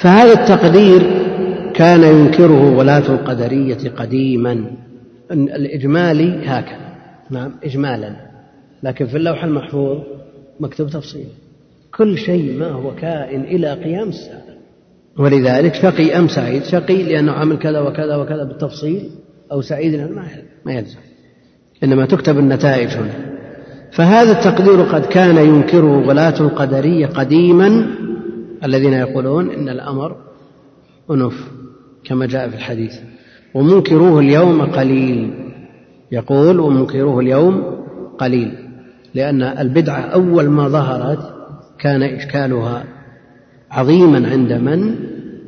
فهذا التقدير كان ينكره ولاة القدرية قديما. الإجمالي هكذا. نعم إجمالا. لكن في اللوح المحفوظ مكتوب تفصيل. كل شيء ما هو كائن إلى قيام الساعة. ولذلك شقي أم سعيد؟ شقي لأنه عمل كذا وكذا وكذا بالتفصيل أو سعيد لأنه ما يلزم. إنما تكتب النتائج هنا. فهذا التقدير قد كان ينكره ولاة القدرية قديما الذين يقولون إن الأمر أنف كما جاء في الحديث. ومنكروه اليوم قليل. يقول ومنكروه اليوم قليل. لأن البدعة أول ما ظهرت كان إشكالها عظيما عند من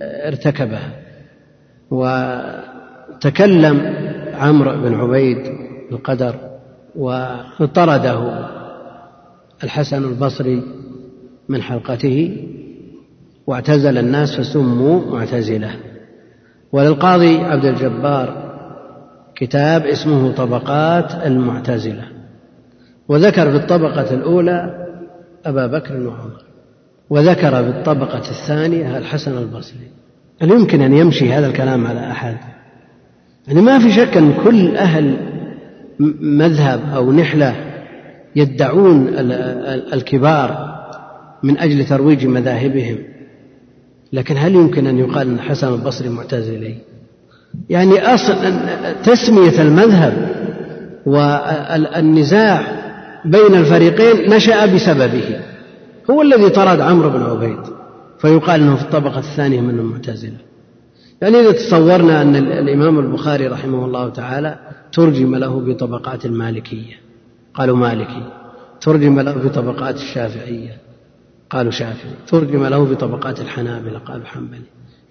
ارتكبها. وتكلم عمرو بن عبيد القدر وطرده الحسن البصري من حلقته. واعتزل الناس فسموا معتزلة. وللقاضي عبد الجبار كتاب اسمه طبقات المعتزلة. وذكر في الطبقة الأولى أبا بكر وعمر. وذكر في الطبقة الثانية الحسن البصري. هل يمكن أن يمشي هذا الكلام على أحد؟ يعني ما في شك أن كل أهل مذهب أو نحلة يدعون الكبار من أجل ترويج مذاهبهم. لكن هل يمكن أن يقال أن حسن البصري معتزلي يعني أصل تسمية المذهب والنزاع بين الفريقين نشأ بسببه. هو الذي طرد عمرو بن عبيد فيقال إنه في الطبقة الثانية من المعتزله يعني إذا تصورنا أن الإمام البخاري رحمه الله تعالى ترجم له بطبقات المالكية. قالوا مالكي. ترجم له بطبقات الشافعية. قالوا شافعي. ترجم له بطبقات الحنابلة قالوا حنبلي.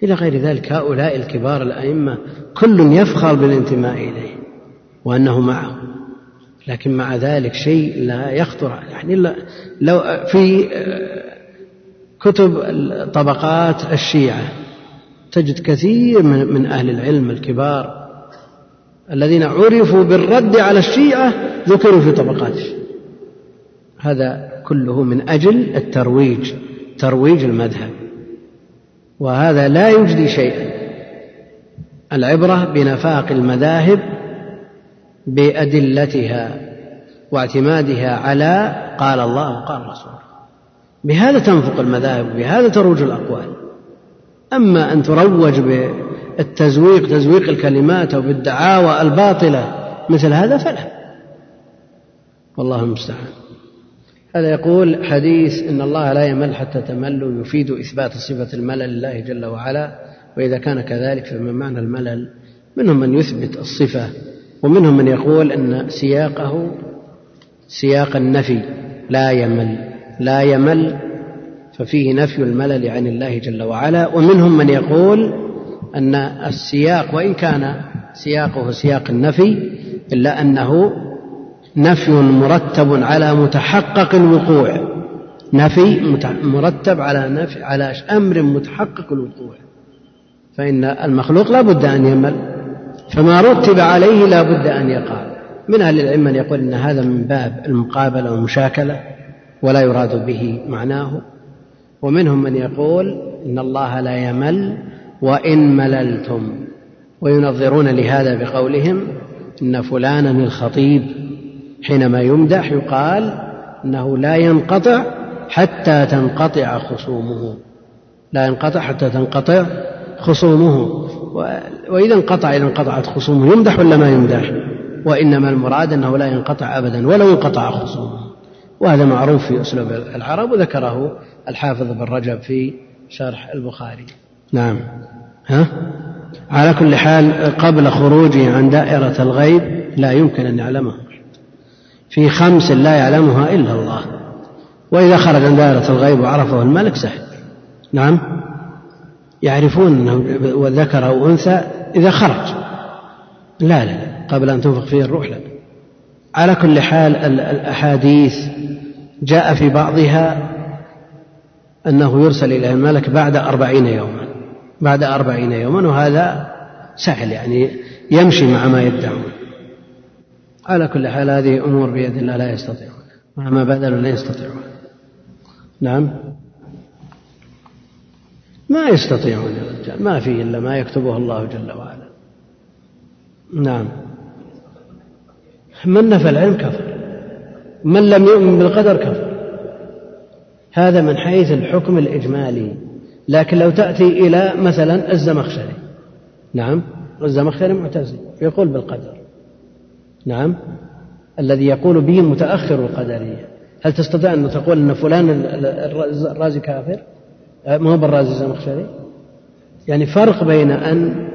إلى غير ذلك هؤلاء الكبار الأئمة كل يفخر بالانتماء إليه وأنه معه لكن مع ذلك شيء لا يخطر. يعني لو في كتب طبقات الشيعة تجد كثير من أهل العلم الكبار الذين عرفوا بالرد على الشيعة ذكروا في طبقات الشيعة. هذا كله من أجل الترويج ترويج المذهب. وهذا لا يجدي شيئا. العبرة بنفاق المذاهب بأدلتها واعتمادها على قال الله وقال الرسول. بهذا تنفق المذاهب بهذا تروج الأقوال. أما أن تروج بالتزويق تزويق الكلمات أو بالدعاوى الباطلة مثل هذا فلا. والله المستعان. هذا يقول حديث إن الله لا يمل حتى تملوا يفيد إثبات صفة الملل لله جل وعلا وإذا كان كذلك فما معنى الملل؟ منهم من يثبت الصفة ومنهم من يقول أن سياقه سياق النفي لا يمل لا يمل ففيه نفي الملل عن الله جل وعلا ومنهم من يقول أن السياق وإن كان سياقه سياق النفي إلا أنه نفي مرتب على متحقق الوقوع. نفي مرتب على نفي على أمر متحقق الوقوع. فإن المخلوق لا بد أن يمل. فما رتب عليه لا بد أن يقع. من أهل العلم من يقول إن هذا من باب المقابلة والمشاكلة ولا يراد به معناه. ومنهم من يقول إن الله لا يمل وإن مللتم. وينظرون لهذا بقولهم إن فلانا الخطيب حينما يمدح يقال إنه لا ينقطع حتى تنقطع خصومه. لا ينقطع حتى تنقطع خصومه. وإذا انقطع إذا انقطعت خصومه يمدح ولا ما يمدح؟ وإنما المراد أنه لا ينقطع ابدا ولو انقطع خصومه. وهذا معروف في أسلوب العرب وذكره الحافظ بن رجب في شرح البخاري. نعم. ها؟ على كل حال قبل خروجه عن دائرة الغيب لا يمكن أن يعلمه. في خمس لا يعلمها إلا الله. وإذا خرج عن دائرة الغيب وعرفه الملك سهل. نعم. يعرفون أنه ذكر أو أنثى إذا خرج. لا لا قبل أن تنفخ فيه الروح لا. على كل حال الأحاديث جاء في بعضها أنه يرسل إلى الملك بعد أربعين يوما. بعد أربعين يوما وهذا سهل يعني يمشي مع ما يدعون. على كل حال هذه أمور بيد الله لا يستطيعون. مهما بذلوا لا يستطيعون. نعم. ما يستطيعون يا رجال. ما في إلا ما يكتبه الله جل وعلا. نعم. من نفى العلم كفر. من لم يؤمن بالقدر كفر. هذا من حيث الحكم الإجمالي. لكن لو تأتي إلى مثلا الزمخشري. نعم. الزمخشري معتزلي يقول بالقدر. نعم. الذي يقول به متأخر القدرية. هل تستطيع أن تقول أن فلان الرازي كافر؟ ما هو بالرازي الزمخشري يعني فرق بين أن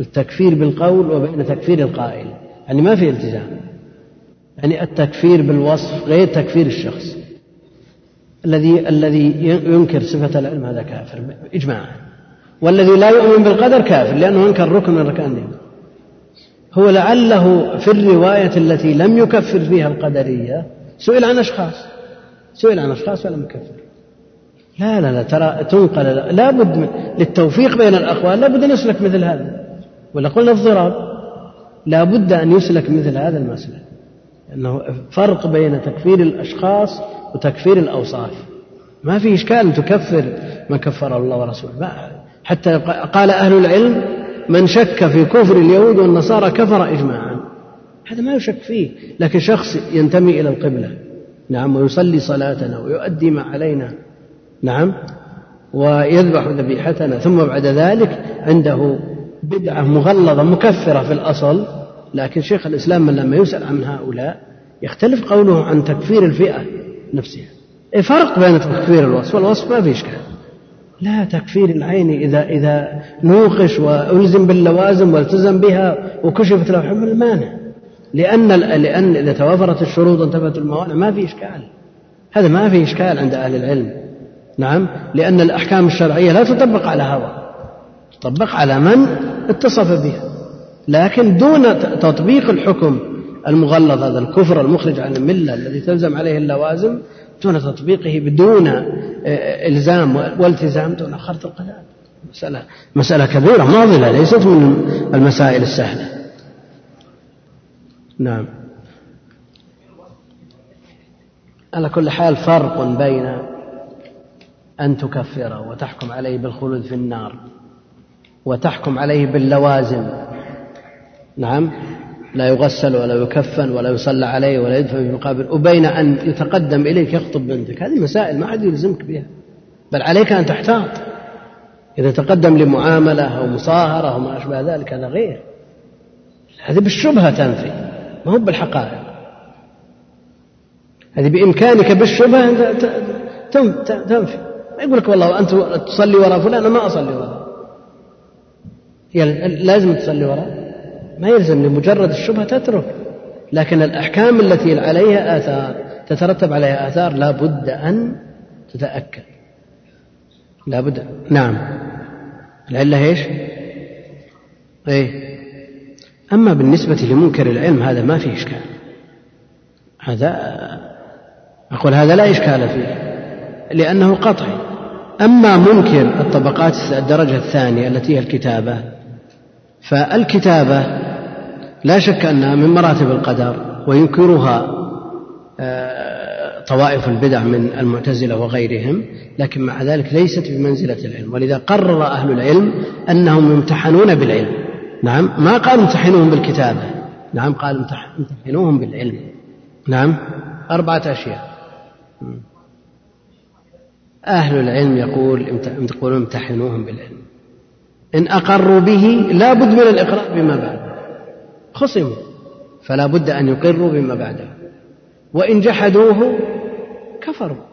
التكفير بالقول وبين تكفير القائل. يعني ما في التزام. يعني التكفير بالوصف غير تكفير الشخص. الذي الذي ينكر صفة العلم هذا كافر. إجماعا. والذي لا يؤمن بالقدر كافر لأنه أنكر ركن من أركان الإيمان. هو لعله في الرواية التي لم يكفر فيها القدرية سئل عن أشخاص. سئل عن أشخاص ولم يكفر. لا لا لا ترى تنقل لا بد للتوفيق بين الأقوال لا بد أن يسلك مثل هذا. ولا قلنا الضراب. لا بد أن يسلك مثل هذا المسلك. أنه فرق بين تكفير الأشخاص وتكفير الأوصاف. ما في إشكال تكفر ما كفر الله ورسوله. حتى قال أهل العلم من شك في كفر اليهود والنصارى كفر إجماعا. هذا ما يشك فيه لكن شخص ينتمي إلى القبلة. نعم ويصلي صلاتنا ويؤدي ما علينا. نعم ويذبح ذبيحتنا. ثم بعد ذلك عنده بدعة مغلظة مكفرة في الأصل. لكن شيخ الإسلام من لما يسأل عن هؤلاء يختلف قوله عن تكفير الفئة نفسها. إيه فرق بين تكفير الوصف والوصف ما في إشكال. لا تكفير العين إذا إذا نوقش وألزم باللوازم والتزم بها وكشفت له حمل المانع. لأن لأن إذا توافرت الشروط وانتفت الموانع ما في إشكال. هذا ما في إشكال عند أهل العلم. نعم؟ لأن الأحكام الشرعية لا تطبق على هوى. تطبق على من اتصف بها. لكن دون تطبيق الحكم المغلظ هذا الكفر المخرج عن الملة الذي تلزم عليه اللوازم دون تطبيقه بدون آه، إلزام والتزام دون خرط القلم مسألة مسألة كبيرة معضلة ليست من المسائل السهلة. نعم. على كل حال فرق بين أن تكفره وتحكم عليه بالخلود في النار وتحكم عليه باللوازم. نعم. لا يغسل ولا يكفن ولا يصلى عليه ولا يدفن في مقابر وبين أن يتقدم إليك يخطب بنتك. هذه مسائل ما حد يلزمك بها. بل عليك أن تحتاط. إذا تقدم لمعاملة أو مصاهرة أو ما أشبه ذلك هذا غير. هذه بالشبهة تنفي ما هو بالحقائق. هذه بإمكانك بالشبهة تنفي. ما يقول لك والله أنت تصلي وراء فلان أنا ما أصلي وراء يعني لازم تصلي وراء ما يلزم لمجرد الشبهة تترك. لكن الأحكام التي عليها آثار تترتب عليها آثار لا بد أن تتأكد. لا بد نعم. العلة إيش؟ إيه. أما بالنسبة لمنكر العلم هذا ما فيه إشكال. هذا أقول هذا لا إشكال فيه لأنه قطعي. أما منكر الطبقات الدرجة الثانية التي هي الكتابة فالكتابة لا شك أنها من مراتب القدر وينكرها آه، طوائف البدع من المعتزلة وغيرهم لكن مع ذلك ليست بمنزلة العلم. ولذا قرر أهل العلم أنهم يمتحنون بالعلم. نعم ما قال امتحنوهم بالكتابة. نعم قال امتحنوهم بالعلم. نعم أربعة أشياء. أهل العلم يقول يقولون امتحنوهم بالعلم. إن أقروا به لا بد من الإقرار بما بعده خصموا فلا بد أن يقروا بما بعده. وإن جحدوه كفروا.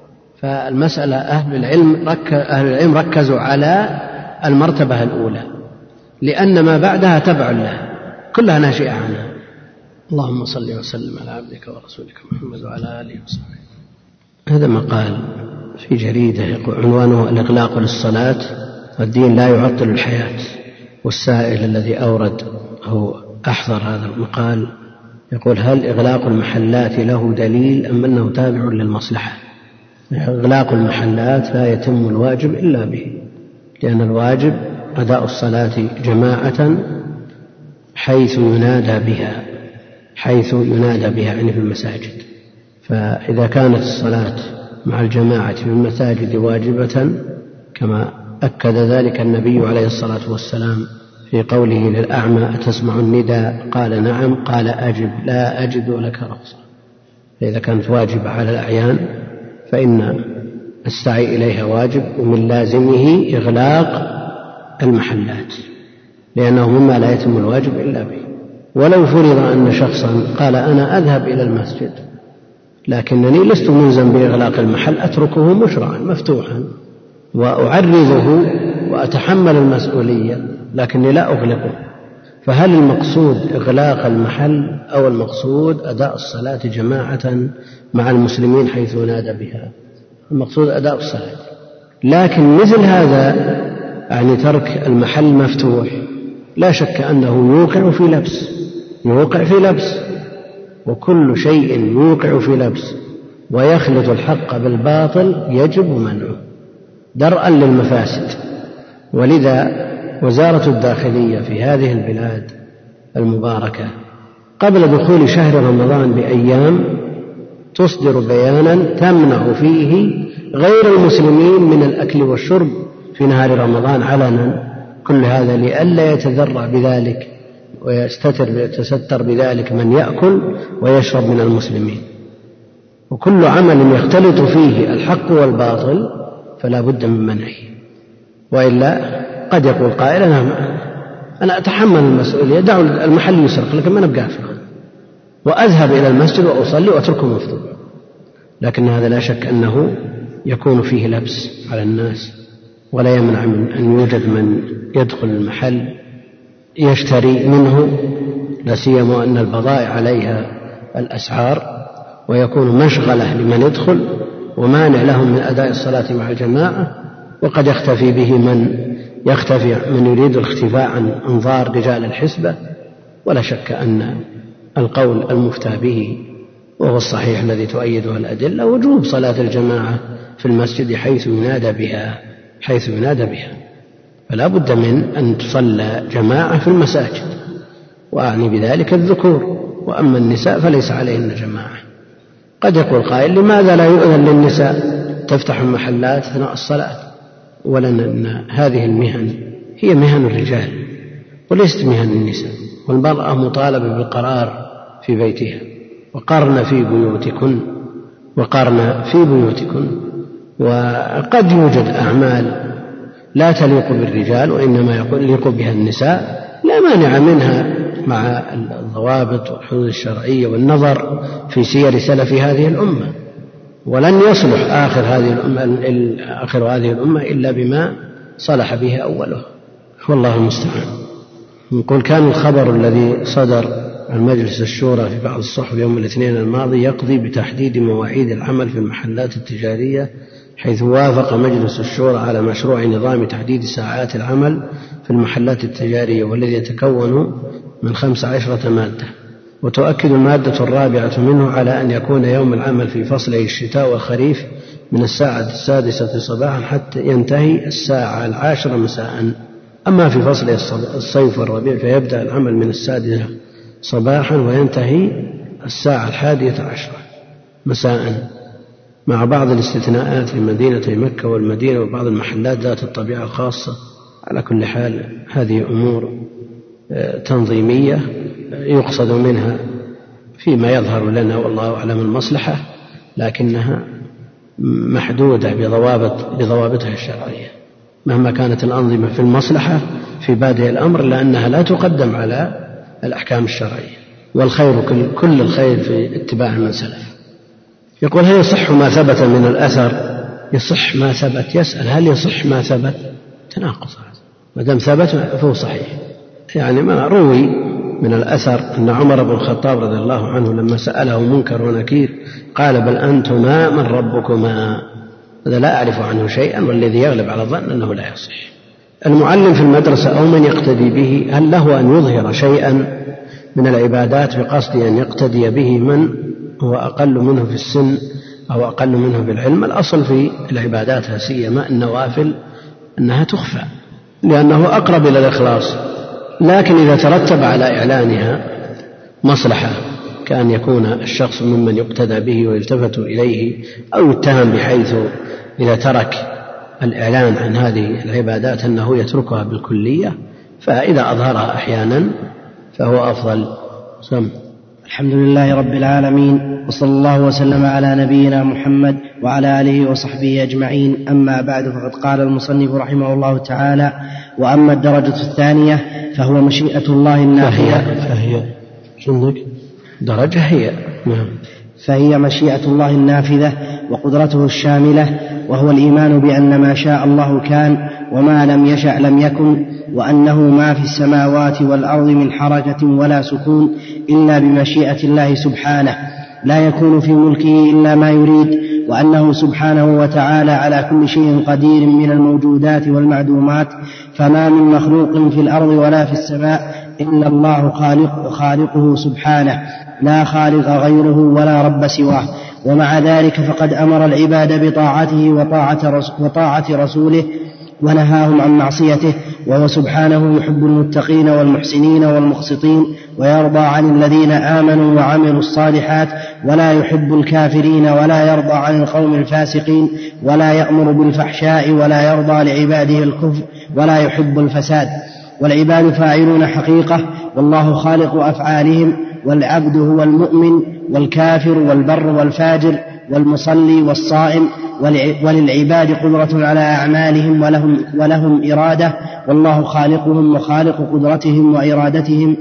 فالمسألة أهل العلم رك أهل العلم ركزوا على المرتبة الأولى لأن ما بعدها تبع لها كلها ناشئة عنها. اللهم صل وسلم على عبدك ورسولك محمد وعلى آله وصحبه. هذا مقال في جريدة عنوانه الإغلاق للصلاة والدين لا يعطل الحياة والسائل الذي أورد هو أحضر هذا المقال يقول هل إغلاق المحلات له دليل أم أنه تابع للمصلحة؟ إغلاق المحلات لا يتم الواجب إلا به لأن الواجب أداء الصلاة جماعة حيث ينادى بها حيث ينادى بها يعني في المساجد. فإذا كانت الصلاة مع الجماعة في المساجد واجبة كما أكد ذلك النبي عليه الصلاة والسلام في قوله للأعمى أتسمع النداء؟ قال نعم. قال أجب. لا أجد لك رخصة فإذا كانت واجبة على الأعيان فإن السعي إليها واجب ومن لازمه إغلاق المحلات لأنه مما لا يتم الواجب إلا به. ولو فرض أن شخصا قال أنا أذهب إلى المسجد لكنني لست ملزم بإغلاق المحل أتركه مشرعا مفتوحا وأعرضه وأتحمل المسؤولية. لكني لا أغلقه. فهل المقصود إغلاق المحل أو المقصود أداء الصلاة جماعة مع المسلمين حيث نادى بها؟ المقصود أداء الصلاة. لكن مثل هذا يعني ترك المحل مفتوح. لا شك أنه يوقع في لبس. يوقع في لبس. وكل شيء يوقع في لبس. ويخلط الحق بالباطل يجب منعه. درءا للمفاسد. ولذا وزارة الداخلية في هذه البلاد المباركة قبل دخول شهر رمضان بأيام تصدر بيانا تمنع فيه غير المسلمين من الأكل والشرب في نهار رمضان علنا. كل هذا لئلا يتذرع بذلك ويستتر يتستر بذلك من يأكل ويشرب من المسلمين. وكل عمل يختلط فيه الحق والباطل فلا بد من منعه. وإلا قد يقول قائل أنا أنا أتحمل المسؤولية دعوا المحل يسرق لكن ما نبقى وأذهب إلى المسجد وأصلي وأتركه مفتوح لكن هذا لا شك أنه يكون فيه لبس على الناس ولا يمنع من أن يوجد من يدخل المحل يشتري منه لا سيما أن البضائع عليها الأسعار ويكون مشغلة لمن يدخل ومانع لهم من أداء الصلاة مع الجماعة وقد يختفي به من يختفي من يريد الاختفاء عن أنظار رجال الحسبة ولا شك أن القول المفتى به وهو الصحيح الذي تؤيده الأدلة وجوب صلاة الجماعة في المسجد حيث ينادى بها حيث ينادى بها. فلا بد من أن تصلى جماعة في المساجد. وأعني بذلك الذكور. وأما النساء فليس عليهن جماعة. قد يقول قائل لماذا لا يؤذن للنساء؟ تفتح المحلات أثناء الصلاة ولأن هذه المهن هي مهن الرجال وليست مهن النساء والمرأة مطالبة بالقرار في بيتها وقرن في بيوتكن وقرن في بيوتكن وقد يوجد أعمال لا تليق بالرجال وإنما يليق بها النساء لا مانع منها مع الضوابط والحدود الشرعية والنظر في سير سلف هذه الأمة. ولن يصلح آخر هذه الأمة آخر هذه الأمة إلا بما صلح به أوله. والله المستعان. نقول كان الخبر الذي صدر عن مجلس الشورى في بعض الصحف يوم الاثنين الماضي يقضي بتحديد مواعيد العمل في المحلات التجارية حيث وافق مجلس الشورى على مشروع نظام تحديد ساعات العمل في المحلات التجارية والذي يتكون من خمس عشرة مادة. وتؤكد المادة الرابعة منه على أن يكون يوم العمل في فصلي الشتاء والخريف من الساعة السادسة صباحا حتى ينتهي الساعة العاشرة مساء. أما في فصل الصيف والربيع فيبدأ العمل من السادسة صباحا وينتهي الساعة الحادية عشرة مساء. مع بعض الاستثناءات في مدينة مكة والمدينة وبعض المحلات ذات الطبيعة الخاصة على كل حال هذه أمور آه، تنظيمية يقصد منها فيما يظهر لنا والله أعلم المصلحة لكنها محدودة بضوابط بضوابطها الشرعية. مهما كانت الأنظمة في المصلحة في بادئ الأمر لأنها لا تقدم على الأحكام الشرعية. والخير كل الخير في اتباع من سلف. يقول هل يصح ما ثبت من الأثر؟ يصح ما ثبت. يسأل هل يصح ما ثبت؟ تناقض ما دام ثبت فهو صحيح. يعني ما روي من الأثر أن عمر بن الخطاب رضي الله عنه لما سأله منكر ونكير قال بل أنتما من ربكما. هذا لا أعرف عنه شيئا والذي يغلب على الظن أنه لا يصح. المعلم في المدرسة أو من يقتدي به هل له أن يظهر شيئا من العبادات بقصد أن يقتدي به من هو أقل منه في السن أو أقل منه في العلم؟ الأصل في العبادات لا سيما النوافل أنها تخفى لأنه أقرب إلى الإخلاص. لكن إذا ترتب على إعلانها مصلحة كأن يكون الشخص ممن يقتدى به ويلتفت إليه أو يتهم بحيث إذا ترك الإعلان عن هذه العبادات أنه يتركها بالكلية فإذا أظهرها أحيانا فهو أفضل. سم الحمد لله رب العالمين وصلى الله وسلم على نبينا محمد وعلى آله وصحبه أجمعين. أما بعد فقد قال المصنف رحمه الله تعالى وأما الدرجة الثانية فهو مشيئة الله النافيه فهي فهي درجة؟ هي نعم. فهي مشيئة الله النافذة وقدرته الشاملة وهو الإيمان بأن ما شاء الله كان وما لم يشأ لم يكن وأنه ما في السماوات والأرض من حركه ولا سكون إلا بمشيئة الله سبحانه. لا يكون في ملكه إلا ما يريد وأنه سبحانه وتعالى على كل شيء قدير من الموجودات والمعدومات. فما من مخلوق في الأرض ولا في السماء إلا الله خالق خالقه سبحانه. لا خالق غيره ولا رب سواه. ومع ذلك فقد أمر العباد بطاعته وطاعة, وطاعة رسوله ونهاهم عن معصيته وهو سبحانه يحب المتقين والمحسنين والمقسطين ويرضى عن الذين آمنوا وعملوا الصالحات ولا يحب الكافرين ولا يرضى عن القوم الفاسقين ولا يأمر بالفحشاء ولا يرضى لعباده الكفر ولا يحب الفساد. والعباد فاعلون حقيقة والله خالق أفعالهم والعبد هو المؤمن والكافر والبر والفاجر والمصلي والصائم وللعباد قدرة على أعمالهم ولهم, ولهم إرادة والله خالقهم وخالق قدرتهم وإرادتهم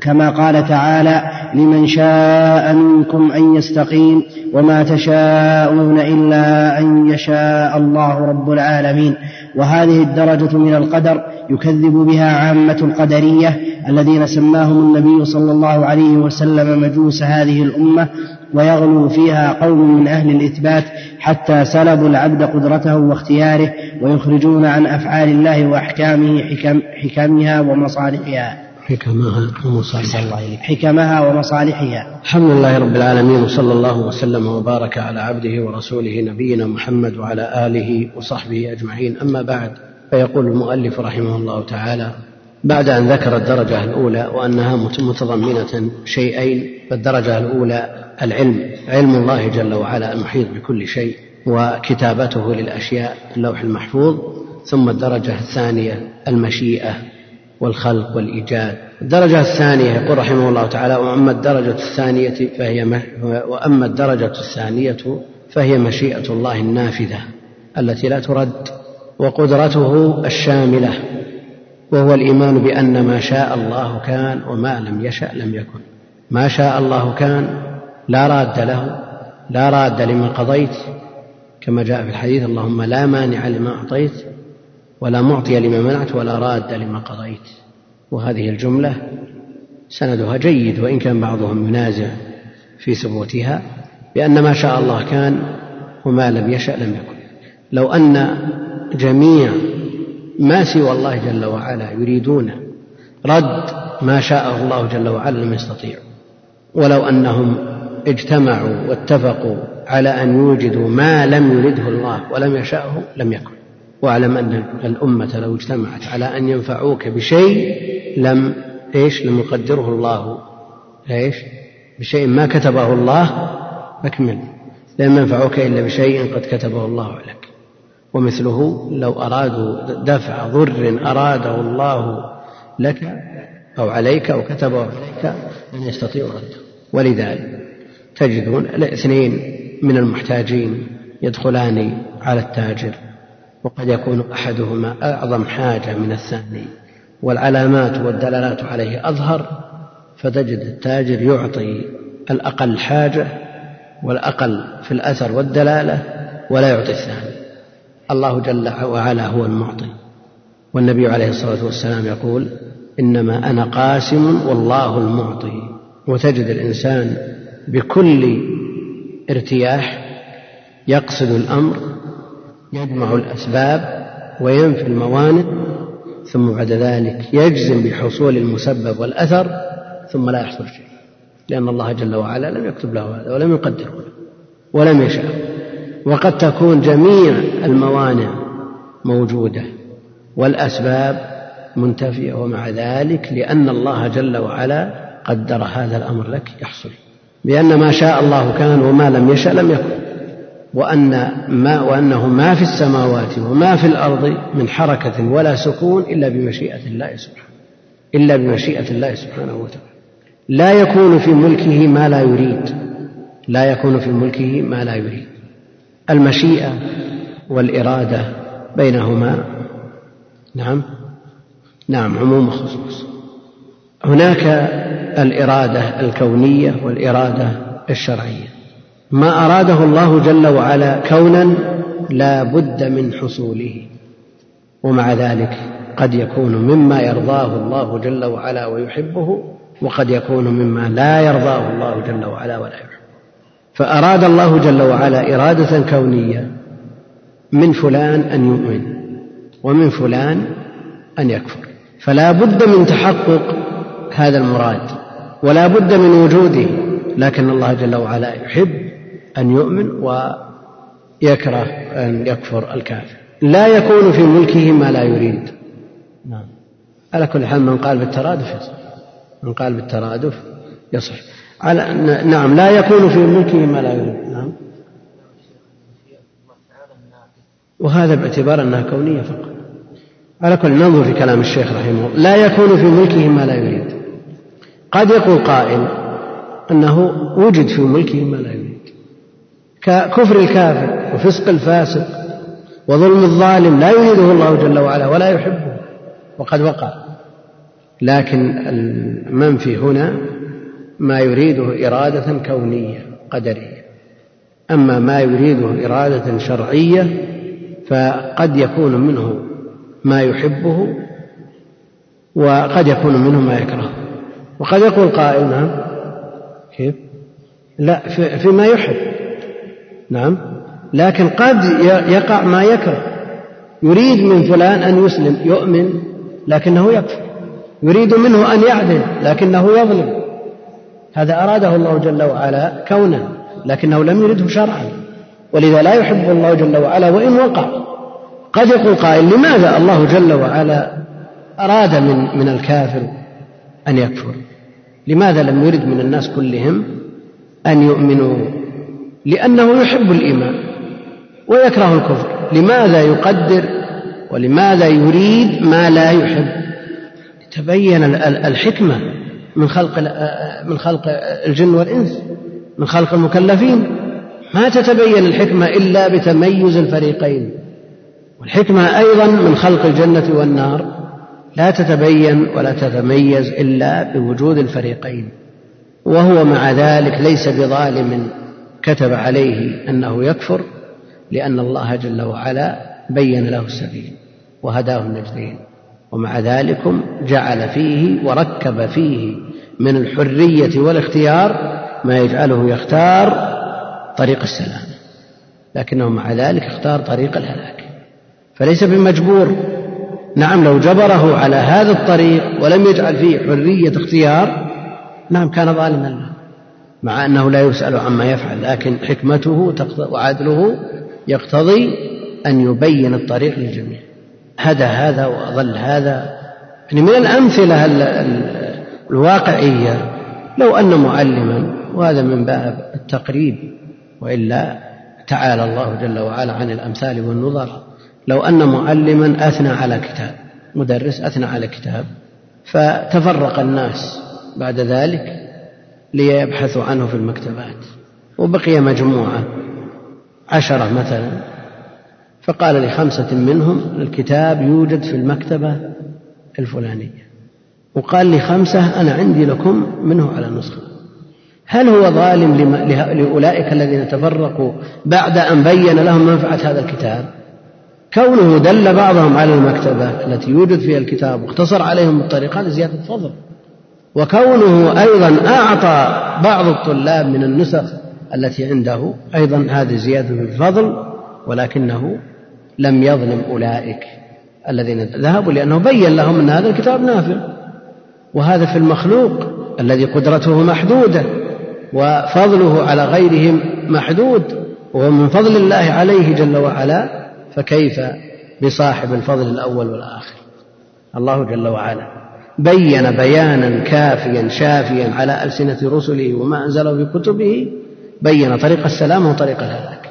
كما قال تعالى لمن شاء منكم أن يستقيم وما تشاءون إلا أن يشاء الله رب العالمين وهذه الدرجة من القدر يكذب بها عامة القدرية الذين سماهم النبي صلى الله عليه وسلم مجوس هذه الأمة ويغلو فيها قوم من أهل الإثبات حتى سلبوا العبد قدرته واختياره ويخرجون عن أفعال الله وأحكامه حكم حكمها ومصالحها. حكمها ومصالحها. حكمها ومصالحها. الحمد لله رب العالمين وصلى الله وسلم وبارك على عبده ورسوله نبينا محمد وعلى آله وصحبه أجمعين. أما بعد فيقول المؤلف رحمه الله تعالى بعد أن ذكر الدرجة الأولى وأنها متضمنة شيئين فالدرجة الأولى العلم علم الله جل وعلا المحيط بكل شيء وكتابته للأشياء اللوح المحفوظ ثم الدرجة الثانية المشيئة والخلق والإيجاد. الدرجة الثانية يقول رحمه الله تعالى وأما الدرجة الثانية فهي وأما الدرجة الثانية فهي مشيئة الله النافذة التي لا ترد وقدرته الشاملة. وهو الإيمان بأن ما شاء الله كان وما لم يشأ لم يكن. ما شاء الله كان لا راد له لا راد لما قضيت. كما جاء في الحديث اللهم لا مانع لما أعطيت ولا معطي لما منعت ولا راد لما قضيت. وهذه الجملة سندها جيد وإن كان بعضهم ينازع في ثبوتها بأن ما شاء الله كان وما لم يشأ لم يكن. لو أن جميع ما سوى الله جل وعلا يريدون رد ما شاءه الله جل وعلا لم يستطيعوا ولو أنهم اجتمعوا واتفقوا على أن يوجدوا ما لم يرده الله ولم يشأه لم يكن واعلم أن الأمة لو اجتمعت على أن ينفعوك بشيء لم إيش؟ لم يقدره الله. إيش؟ بشيء ما كتبه الله أكمل لم ينفعوك إلا بشيء قد كتبه الله لك. ومثله لو أرادوا دفع ضر أراده الله لك أو عليك أو كتبه عليك لن يستطيعوا رده. ولذلك تجدون الاثنين من المحتاجين يدخلان على التاجر وقد يكون أحدهما أعظم حاجة من الثاني والعلامات والدلالات عليه أظهر فتجد التاجر يعطي الأقل حاجة والأقل في الأثر والدلالة ولا يعطي الثاني. الله جل وعلا هو المعطي. والنبي عليه الصلاة والسلام يقول إنما أنا قاسم والله المعطي. وتجد الإنسان بكل ارتياح يقصد الأمر يجمع الأسباب وينفي الموانع ثم بعد ذلك يجزم بحصول المسبب والأثر ثم لا يحصل شيء. لأن الله جل وعلا لم يكتب له هذا ولم يقدره له ولم يشاء وقد تكون جميع الموانع موجودة والأسباب منتفية ومع ذلك لأن الله جل وعلا قدر هذا الأمر لك يحصل. بأن ما شاء الله كان وما لم يشأ لم يكن. وأن ما وأنه ما في السماوات وما في الأرض من حركة ولا سكون إلا بمشيئة الله سبحانه إلا بمشيئة الله سبحانه وتعالى. لا يكون في ملكه ما لا يريد. لا يكون في ملكه ما لا يريد. المشيئة والإرادة بينهما. نعم. نعم عموم خصوص. هناك الإرادة الكونية والإرادة الشرعية. ما أراده الله جل وعلا كونا لا بد من حصوله ومع ذلك قد يكون مما يرضاه الله جل وعلا ويحبه وقد يكون مما لا يرضاه الله جل وعلا ولا يحبه. فأراد الله جل وعلا إرادة كونية. من فلان أن يؤمن ومن فلان أن يكفر. فلا بد من تحقق هذا المراد ولا بد من وجوده لكن الله جل وعلا يحب أن يؤمن ويكره أن يكفر الكافر. لا يكون في ملكه ما لا يريد. نعم. على كل حال من قال بالترادف يصح. من قال بالترادف يصح. على نعم لا يكون في ملكه ما لا يريد. نعم. وهذا باعتبار أنها كونية فقط. على كل ننظر في كلام الشيخ رحمه الله. لا يكون في ملكه ما لا يريد. قد يقول قائل أنه وجد في ملكه ما لا يريد. ككفر الكافر وفسق الفاسق وظلم الظالم لا يريده الله جل وعلا ولا يحبه. وقد وقع. لكن المنفي هنا؟ ما يريده إرادة كونية قدرية. أما ما يريده إرادة شرعية فقد يكون منه ما يحبه وقد يكون منه ما يكرهه. وقد يقول قائل نعم. كيف؟ لا فيما يحب. نعم. لكن قد يقع ما يكره. يريد من فلان أن يسلم يؤمن لكنه يكفر. يريد منه أن يعدل لكنه يظلم. هذا أراده الله جل وعلا كونا لكنه لم يرده شرعا. ولذا لا يحب الله جل وعلا وإن وقع. قد يقول قائل لماذا الله جل وعلا أراد من من الكافر أن يكفر؟ لماذا لم يرد من الناس كلهم أن يؤمنوا؟ لأنه يحب الإيمان ويكره الكفر. لماذا يقدر ولماذا يريد ما لا يحب؟ تبين الحكمة. من خلق من خلق الجن والإنس من خلق المكلفين. ما تتبين الحكمة إلا بتميز الفريقين. والحكمة أيضا من خلق الجنة والنار. لا تتبين ولا تتميز إلا بوجود الفريقين. وهو مع ذلك ليس بظالم كتب عليه أنه يكفر لأن الله جل وعلا بين له السبيل وهداه النجدين. ومع ذلك جعل فيه وركب فيه من الحرية والاختيار ما يجعله يختار طريق السلام لكنه مع ذلك اختار طريق الهلاك. فليس بمجبور. نعم لو جبره على هذا الطريق ولم يجعل فيه حرية اختيار نعم كان ظالما له مع أنه لا يسأل عما يفعل لكن حكمته وعدله يقتضي أن يبين الطريق للجميع. هدى هذا وأضل هذا. يعني من الأمثلة الواقعية. لو أن معلما وهذا من باب التقريب وإلا تعالى الله جل وعلا عن الأمثال والنظر. لو أن معلما أثنى على كتاب مدرس أثنى على كتاب فتفرق الناس بعد ذلك ليبحثوا عنه في المكتبات. وبقي مجموعة عشرة مثلا. فقال لخمسة منهم الكتاب يوجد في المكتبة الفلانية. وقال لخمسة أنا عندي لكم منه على نسخة هل هو ظالم لأولئك الذين تفرقوا بعد أن بين لهم منفعة هذا الكتاب؟ كونه دل بعضهم على المكتبة التي يوجد فيها الكتاب واقتصر عليهم الطريق هذا زيادة فضل. وكونه أيضا أعطى بعض الطلاب من النسخ التي عنده أيضا هذه زيادة الفضل ولكنه لم يظلم أولئك الذين ذهبوا لأنه بين لهم أن هذا الكتاب نافع. وهذا في المخلوق الذي قدرته محدودة وفضله على غيرهم محدود وهو من فضل الله عليه جل وعلا فكيف بصاحب الفضل الأول والآخر؟ الله جل وعلا بين بيانا كافيا شافيا على ألسنة رسله وما أنزله في كتبه بين طريق السلام وطريق الهلاك.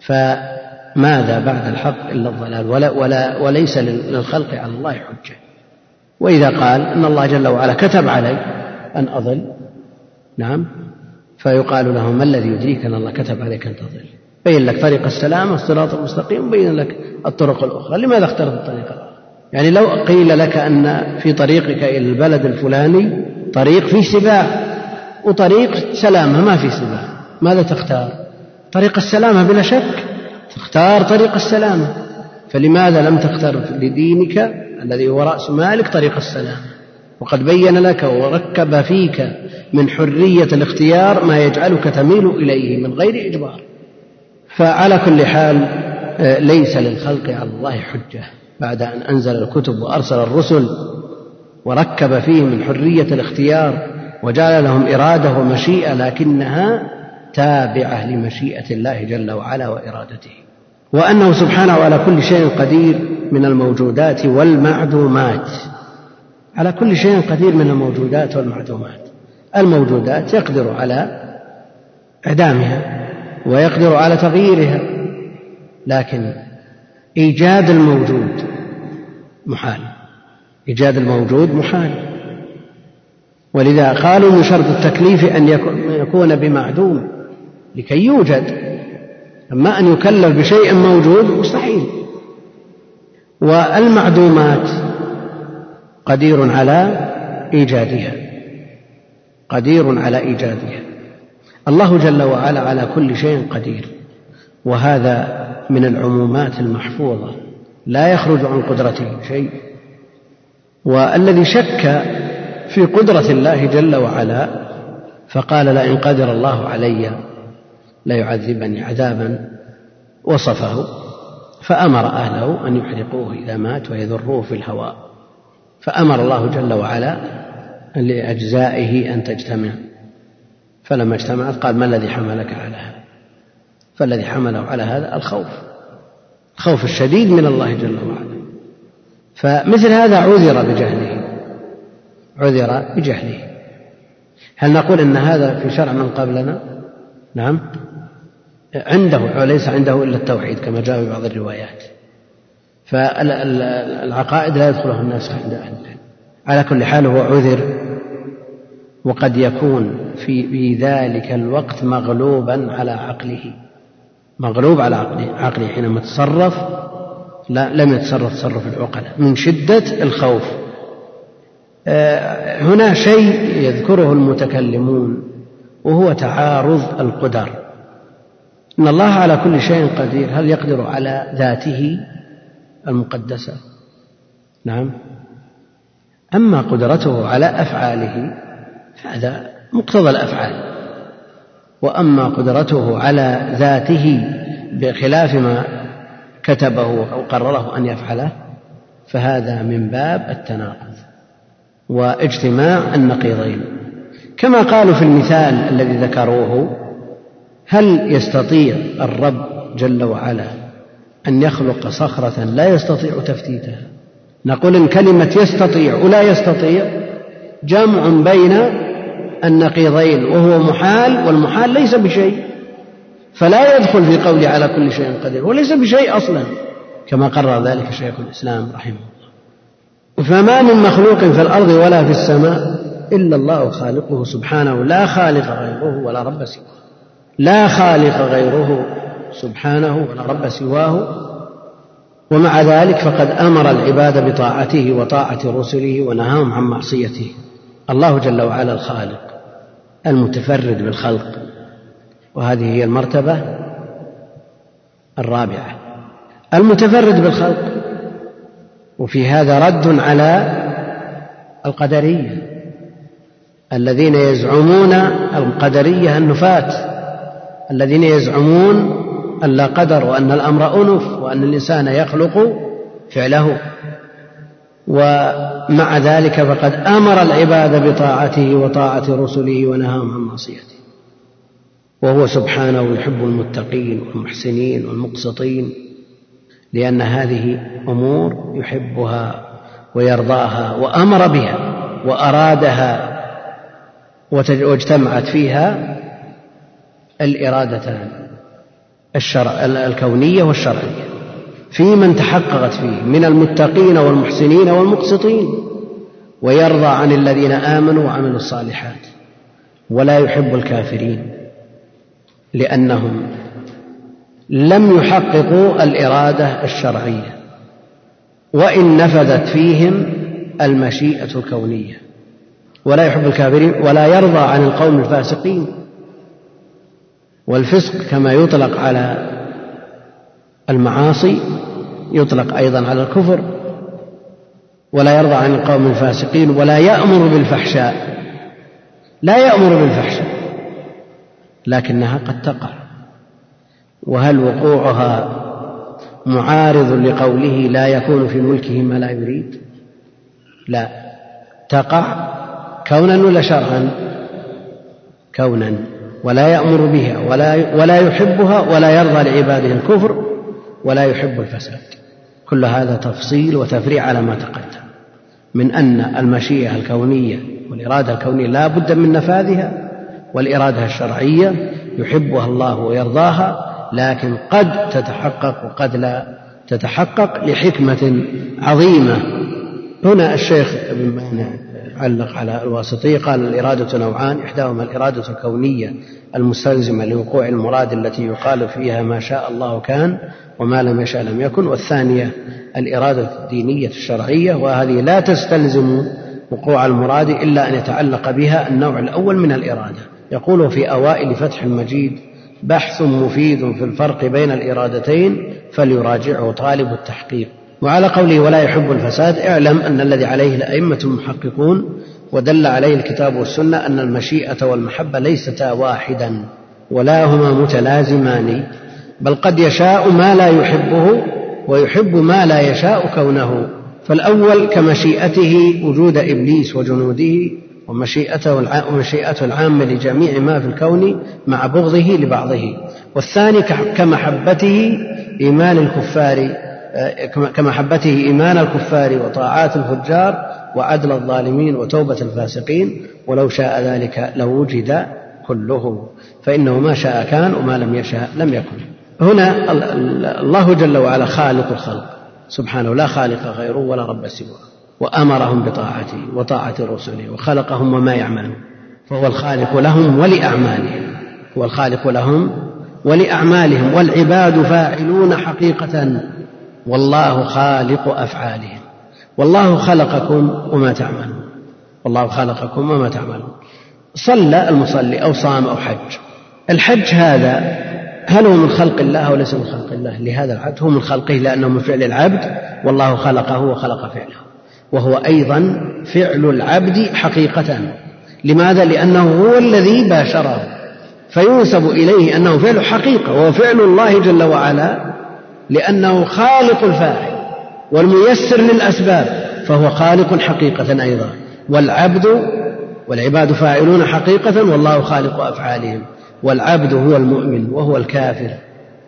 فماذا بعد الحق إلا الضلال؟ ولا ولا وليس للخلق على الله حجة. وإذا قال أن الله جل وعلا كتب علي أن أضل نعم فيقال له ما الذي يدريك أن الله كتب عليك أن تضل؟ بين لك طريق السلام الصراط المستقيم وبين لك الطرق الأخرى. لماذا اخترت الطريق الآخر؟ يعني لو قيل لك أن في طريقك إلى البلد الفلاني طريق فيه سباع وطريق سلامة ما في سباع ماذا تختار؟ طريق السلامة بلا شك تختار طريق السلامة. فلماذا لم تختر لدينك الذي هو رأس مالك طريق السلامة وقد بين لك وركب فيك من حرية الاختيار ما يجعلك تميل إليه من غير إجبار. فعلى كل حال آه، ليس للخلق على الله حجة. بعد أن أنزل الكتب وأرسل الرسل وركب فيه من حرية الاختيار وجعل لهم إرادة ومشيئة لكنها تابعة لمشيئة الله جل وعلا وإرادته. وأنه سبحانه على كل شيء قدير من الموجودات والمعدومات. على كل شيء قدير من الموجودات والمعدومات. الموجودات يقدر على إعدامها ويقدر على تغييرها لكن إيجاد الموجود محال. إيجاد الموجود محال. ولذا قالوا من شرط التكليف أن يكون بمعدوم لكي يوجد أما أن يكلف بشيء موجود مستحيل. والمعدومات قدير على إيجادها. قدير على إيجادها. الله جل وعلا على كل شيء قدير. وهذا من العمومات المحفوظة. لا يخرج عن قدرته شيء. والذي شك في قدرة الله جل وعلا فقال لئن قدر الله علي ليعذبني عذابا وصفه فأمر أهله أن يحرقوه إذا مات ويذروه في الهواء. فأمر الله جل وعلا لأجزائه أن تجتمع. فلما اجتمعت قال ما الذي حملك على هذا؟ فالذي حمله على هذا الخوف الخوف الشديد من الله جل وعلا. فمثل هذا عذر بجهله عذر بجهله. هل نقول إن هذا في شرع من قبلنا؟ نعم. عنده وليس عنده إلا التوحيد كما جاء في بعض الروايات. فالعقائد لا يدخلها الناس عند أهل العلم. على كل حال هو عذر وقد يكون في, في ذلك الوقت مغلوبا على عقله. مغلوب على عقله عقله حينما تصرف لا لم يتصرف تصرف العقلاء من شدة الخوف. آه، هنا شيء يذكره المتكلمون وهو تعارض القدر. إن الله على كل شيء قدير. هل يقدر على ذاته المقدسة؟ نعم. أما قدرته على أفعاله هذا مقتضى الأفعال. وأما قدرته على ذاته بخلاف ما كتبه أو قرره أن يفعله فهذا من باب التناقض واجتماع النقيضين. كما قالوا في المثال الذي ذكروه هل يستطيع الرب جل وعلا أن يخلق صخرة لا يستطيع تفتيتها؟ نقول إن كلمة يستطيع ولا يستطيع جمع بين النقيضين وهو محال والمحال ليس بشيء. فلا يدخل في قوله على كل شيء قدير وليس بشيء أصلا كما قرر ذلك شيخ الإسلام رحمه الله. فما من مخلوق في الأرض ولا في السماء إلا الله خالقه سبحانه لا خالق غيره ولا رب سواه. لا خالق غيره سبحانه ولا رب سواه. ومع ذلك فقد أمر العباد بطاعته وطاعة رسله ونهاهم عن معصيته. الله جل وعلا الخالق المتفرد بالخلق. وهذه هي المرتبة الرابعة. المتفرد بالخلق. وفي هذا رد على القدرية الذين يزعمون القدرية النفاة. الذين يزعمون أن لا قدر وأن الأمر أنف وأن الإنسان يخلق فعله. ومع ذلك فقد أمر العباد بطاعته وطاعة رسله ونهاهم عن معصيته. وهو سبحانه يحب المتقين والمحسنين والمقسطين لأن هذه أمور يحبها ويرضاها وأمر بها وأرادها واجتمعت فيها الإرادتان الشرع الكونية والشرعية. في من تحققت فيه من المتقين والمحسنين والمقسطين. ويرضى عن الذين آمنوا وعملوا الصالحات. ولا يحب الكافرين. لأنهم لم يحققوا الإرادة الشرعية. وإن نفذت فيهم المشيئة الكونية. ولا يحب الكافرين ولا يرضى عن القوم الفاسقين. والفسق كما يطلق على المعاصي يطلق أيضا على الكفر ولا يرضى عن القوم الفاسقين ولا يأمر بالفحشاء. لا يأمر بالفحشاء لكنها قد تقع. وهل وقوعها معارض لقوله لا يكون في ملكه ما لا يريد؟ لا. تقع كونا ولا شرعا؟ كونا. ولا يأمر بها ولا ولا يحبها ولا يرضى لعباده الكفر ولا يحب الفساد. كل هذا تفصيل وتفريع على ما تقدم. من أن المشيئة الكونية والإرادة الكونية لا بد من نفاذها والإرادة الشرعية يحبها الله ويرضاها لكن قد تتحقق وقد لا تتحقق لحكمة عظيمة. هنا الشيخ ابن مانع علق على الواسطية. قال الإرادة نوعان إحداهما الإرادة الكونية المستلزمة لوقوع المراد التي يقال فيها ما شاء الله كان وما لم يشاء لم يكن والثانية الإرادة الدينية الشرعية وهذه لا تستلزم وقوع المراد إلا أن يتعلق بها النوع الأول من الإرادة. يقول في أوائل فتح المجيد بحث مفيد في الفرق بين الإرادتين فليراجعه طالب التحقيق. وعلى قوله ولا يحب الفساد اعلم أن الذي عليه الأئمة المحققون ودل عليه الكتاب والسنة أن المشيئة والمحبة ليستا واحدا ولا هما متلازمان بل قد يشاء ما لا يحبه ويحب ما لا يشاء كونه. فالأول كمشيئته وجود إبليس وجنوده ومشيئته ومشيئته العامة لجميع ما في الكون مع بغضه لبعضه والثاني كمحبته إيمان الكفار كمحبته إيمان الكفار وطاعات الفجار وعدل الظالمين وتوبة الفاسقين ولو شاء ذلك لوجد كله فإنه ما شاء كان وما لم يشاء لم يكن. هنا الله جل وعلا خالق الخلق. سبحانه لا خالق غيره ولا رب سواه. وأمرهم بطاعته وطاعة رسله وخلقهم وما يعملون. فهو الخالق لهم ولأعمالهم. هو الخالق لهم ولأعمالهم. والعباد فاعلون حقيقة. والله خالق أفعالهم. والله خلقكم وما تعملون. والله خلقكم وما تعملون. صلى المصلي أو صام أو حج. الحج هذا هل هو من خلق الله أو ليس من خلق الله؟ لهذا العبد هو من خلقه لأنه من فعل العبد. والله خلقه وخلق فعله. وهو أيضا فعل العبد حقيقة لماذا؟ لأنه هو الذي باشره. فينسب إليه أنه فعل حقيقة. وهو فعل الله جل وعلا لأنه خالق الفاعل والميسر للأسباب فهو خالق حقيقة أيضا. والعبد والعباد فاعلون حقيقة والله خالق أفعالهم. والعبد هو المؤمن وهو الكافر.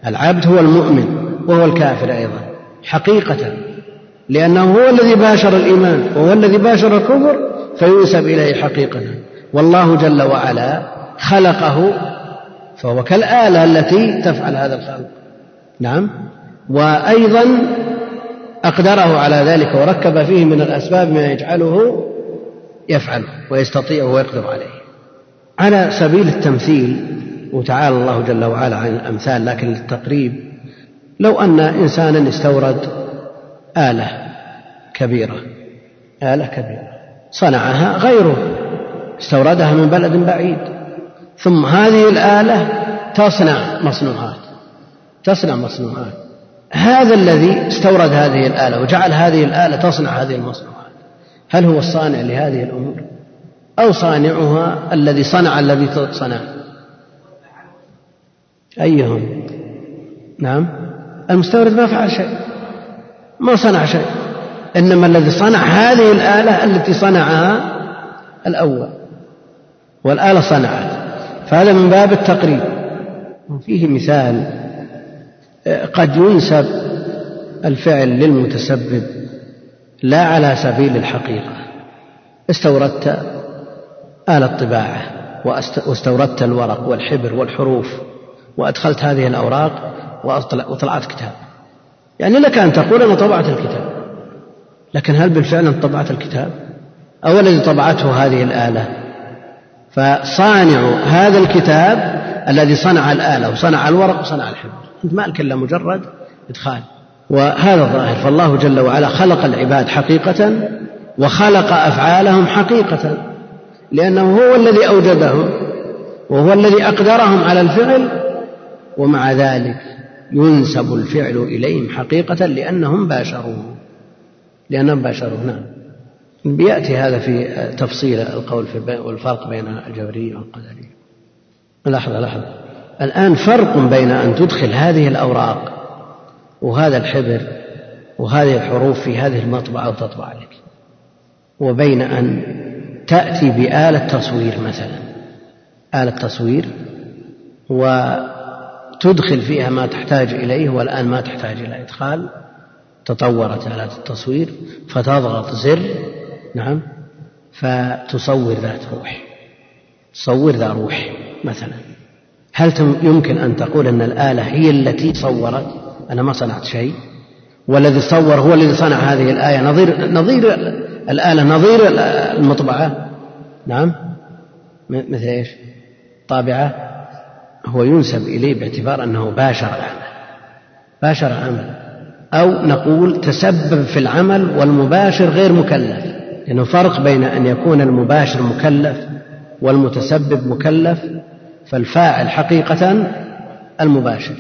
العبد هو المؤمن وهو الكافر أيضا. حقيقة لأنه هو الذي باشر الإيمان وهو الذي باشر الكفر فينسب إليه حقيقة. والله جل وعلا خلقه فهو كالآلة التي تفعل هذا الخلق. نعم؟ وأيضا أقدره على ذلك وركب فيه من الأسباب ما يجعله يفعله ويستطيع ويقدر عليه. على سبيل التمثيل وتعالى الله جل وعلا عن الأمثال لكن للتقريب لو أن إنسانا استورد آلة كبيرة آلة كبيرة صنعها غيره استوردها من بلد بعيد ثم هذه الآلة تصنع مصنوعات تصنع مصنوعات. هذا الذي استورد هذه الآلة وجعل هذه الآلة تصنع هذه المصنوعات. هل هو الصانع لهذه الأمور؟ أو صانعها الذي صنع الذي صنع؟ أيهم؟ نعم. المستورد ما فعل شيء. ما صنع شيء. إنما الذي صنع هذه الآلة التي صنعها الأول. والآلة صنعت. فهذا من باب التقريب. فيه مثال. قد ينسب الفعل للمتسبب لا على سبيل الحقيقة. استوردت آلة طباعة واستوردت الورق والحبر والحروف وأدخلت هذه الأوراق وطلعت كتاب. يعني لك أن تقول أنا طبعت الكتاب. لكن هل بالفعل أنت طبعت الكتاب؟ أو الذي طبعته هذه الآلة؟ فصانع هذا الكتاب الذي صنع الآلة وصنع الورق وصنع الحبر. مالك إلا مجرد إدخال. وهذا الظاهر فالله جل وعلا خلق العباد حقيقة وخلق أفعالهم حقيقة لأنه هو الذي أوجدهم وهو الذي أقدرهم على الفعل ومع ذلك ينسب الفعل إليهم حقيقة لأنهم باشروه لأنهم باشروه نعم. بيأتي هذا في تفصيل القول في والفرق بين الجبرية والقدرية لحظة لحظة. الآن فرق بين أن تدخل هذه الأوراق وهذا الحبر وهذه الحروف في هذه المطبعة وتطبع لك وبين أن تأتي بآلة تصوير مثلا. آلة تصوير وتدخل فيها ما تحتاج إليه والآن ما تحتاج إلى إدخال تطورت آلات التصوير فتضغط زر نعم فتصور ذات روح تصور ذا روح مثلا. هل يمكن أن تقول أن الآلة هي التي صورت؟ أنا ما صنعت شيء. والذي صور هو الذي صنع هذه الآية. نظير نظير الآلة نظير المطبعة. نعم. مثل إيش؟ طابعة. هو ينسب إليه باعتبار أنه باشر العمل. باشر عمل أو نقول تسبب في العمل والمباشر غير مكلف. لأنه فرق بين أن يكون المباشر مكلف والمتسبب مكلف فالفاعل حقيقة المباشر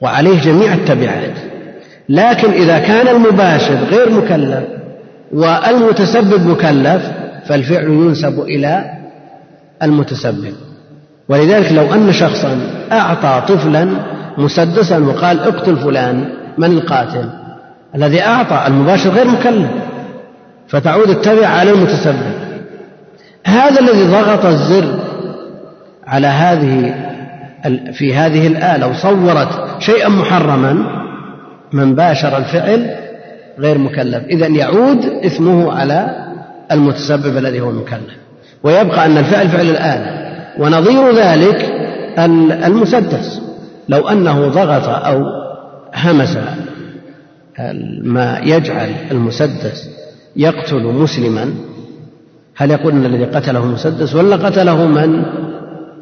وعليه جميع التبعات. لكن إذا كان المباشر غير مكلف والمتسبب مكلف فالفعل ينسب إلى المتسبب. ولذلك لو أن شخصا أعطى طفلا مسدسا وقال اقتل فلان من القاتل؟ الذي أعطى المباشر غير مكلف فتعود التبع على المتسبب. هذا الذي ضغط الزر على هذه في هذه الآلة وصورت شيئا محرما من باشر الفعل غير مكلف. إذا يعود إثمه على المتسبب الذي هو المكلف ويبقى أن الفعل فعل الآلة. ونظير ذلك المسدس لو أنه ضغط أو همس ما يجعل المسدس يقتل مسلما هل يقول إن الذي قتله مسدس ولا قتله من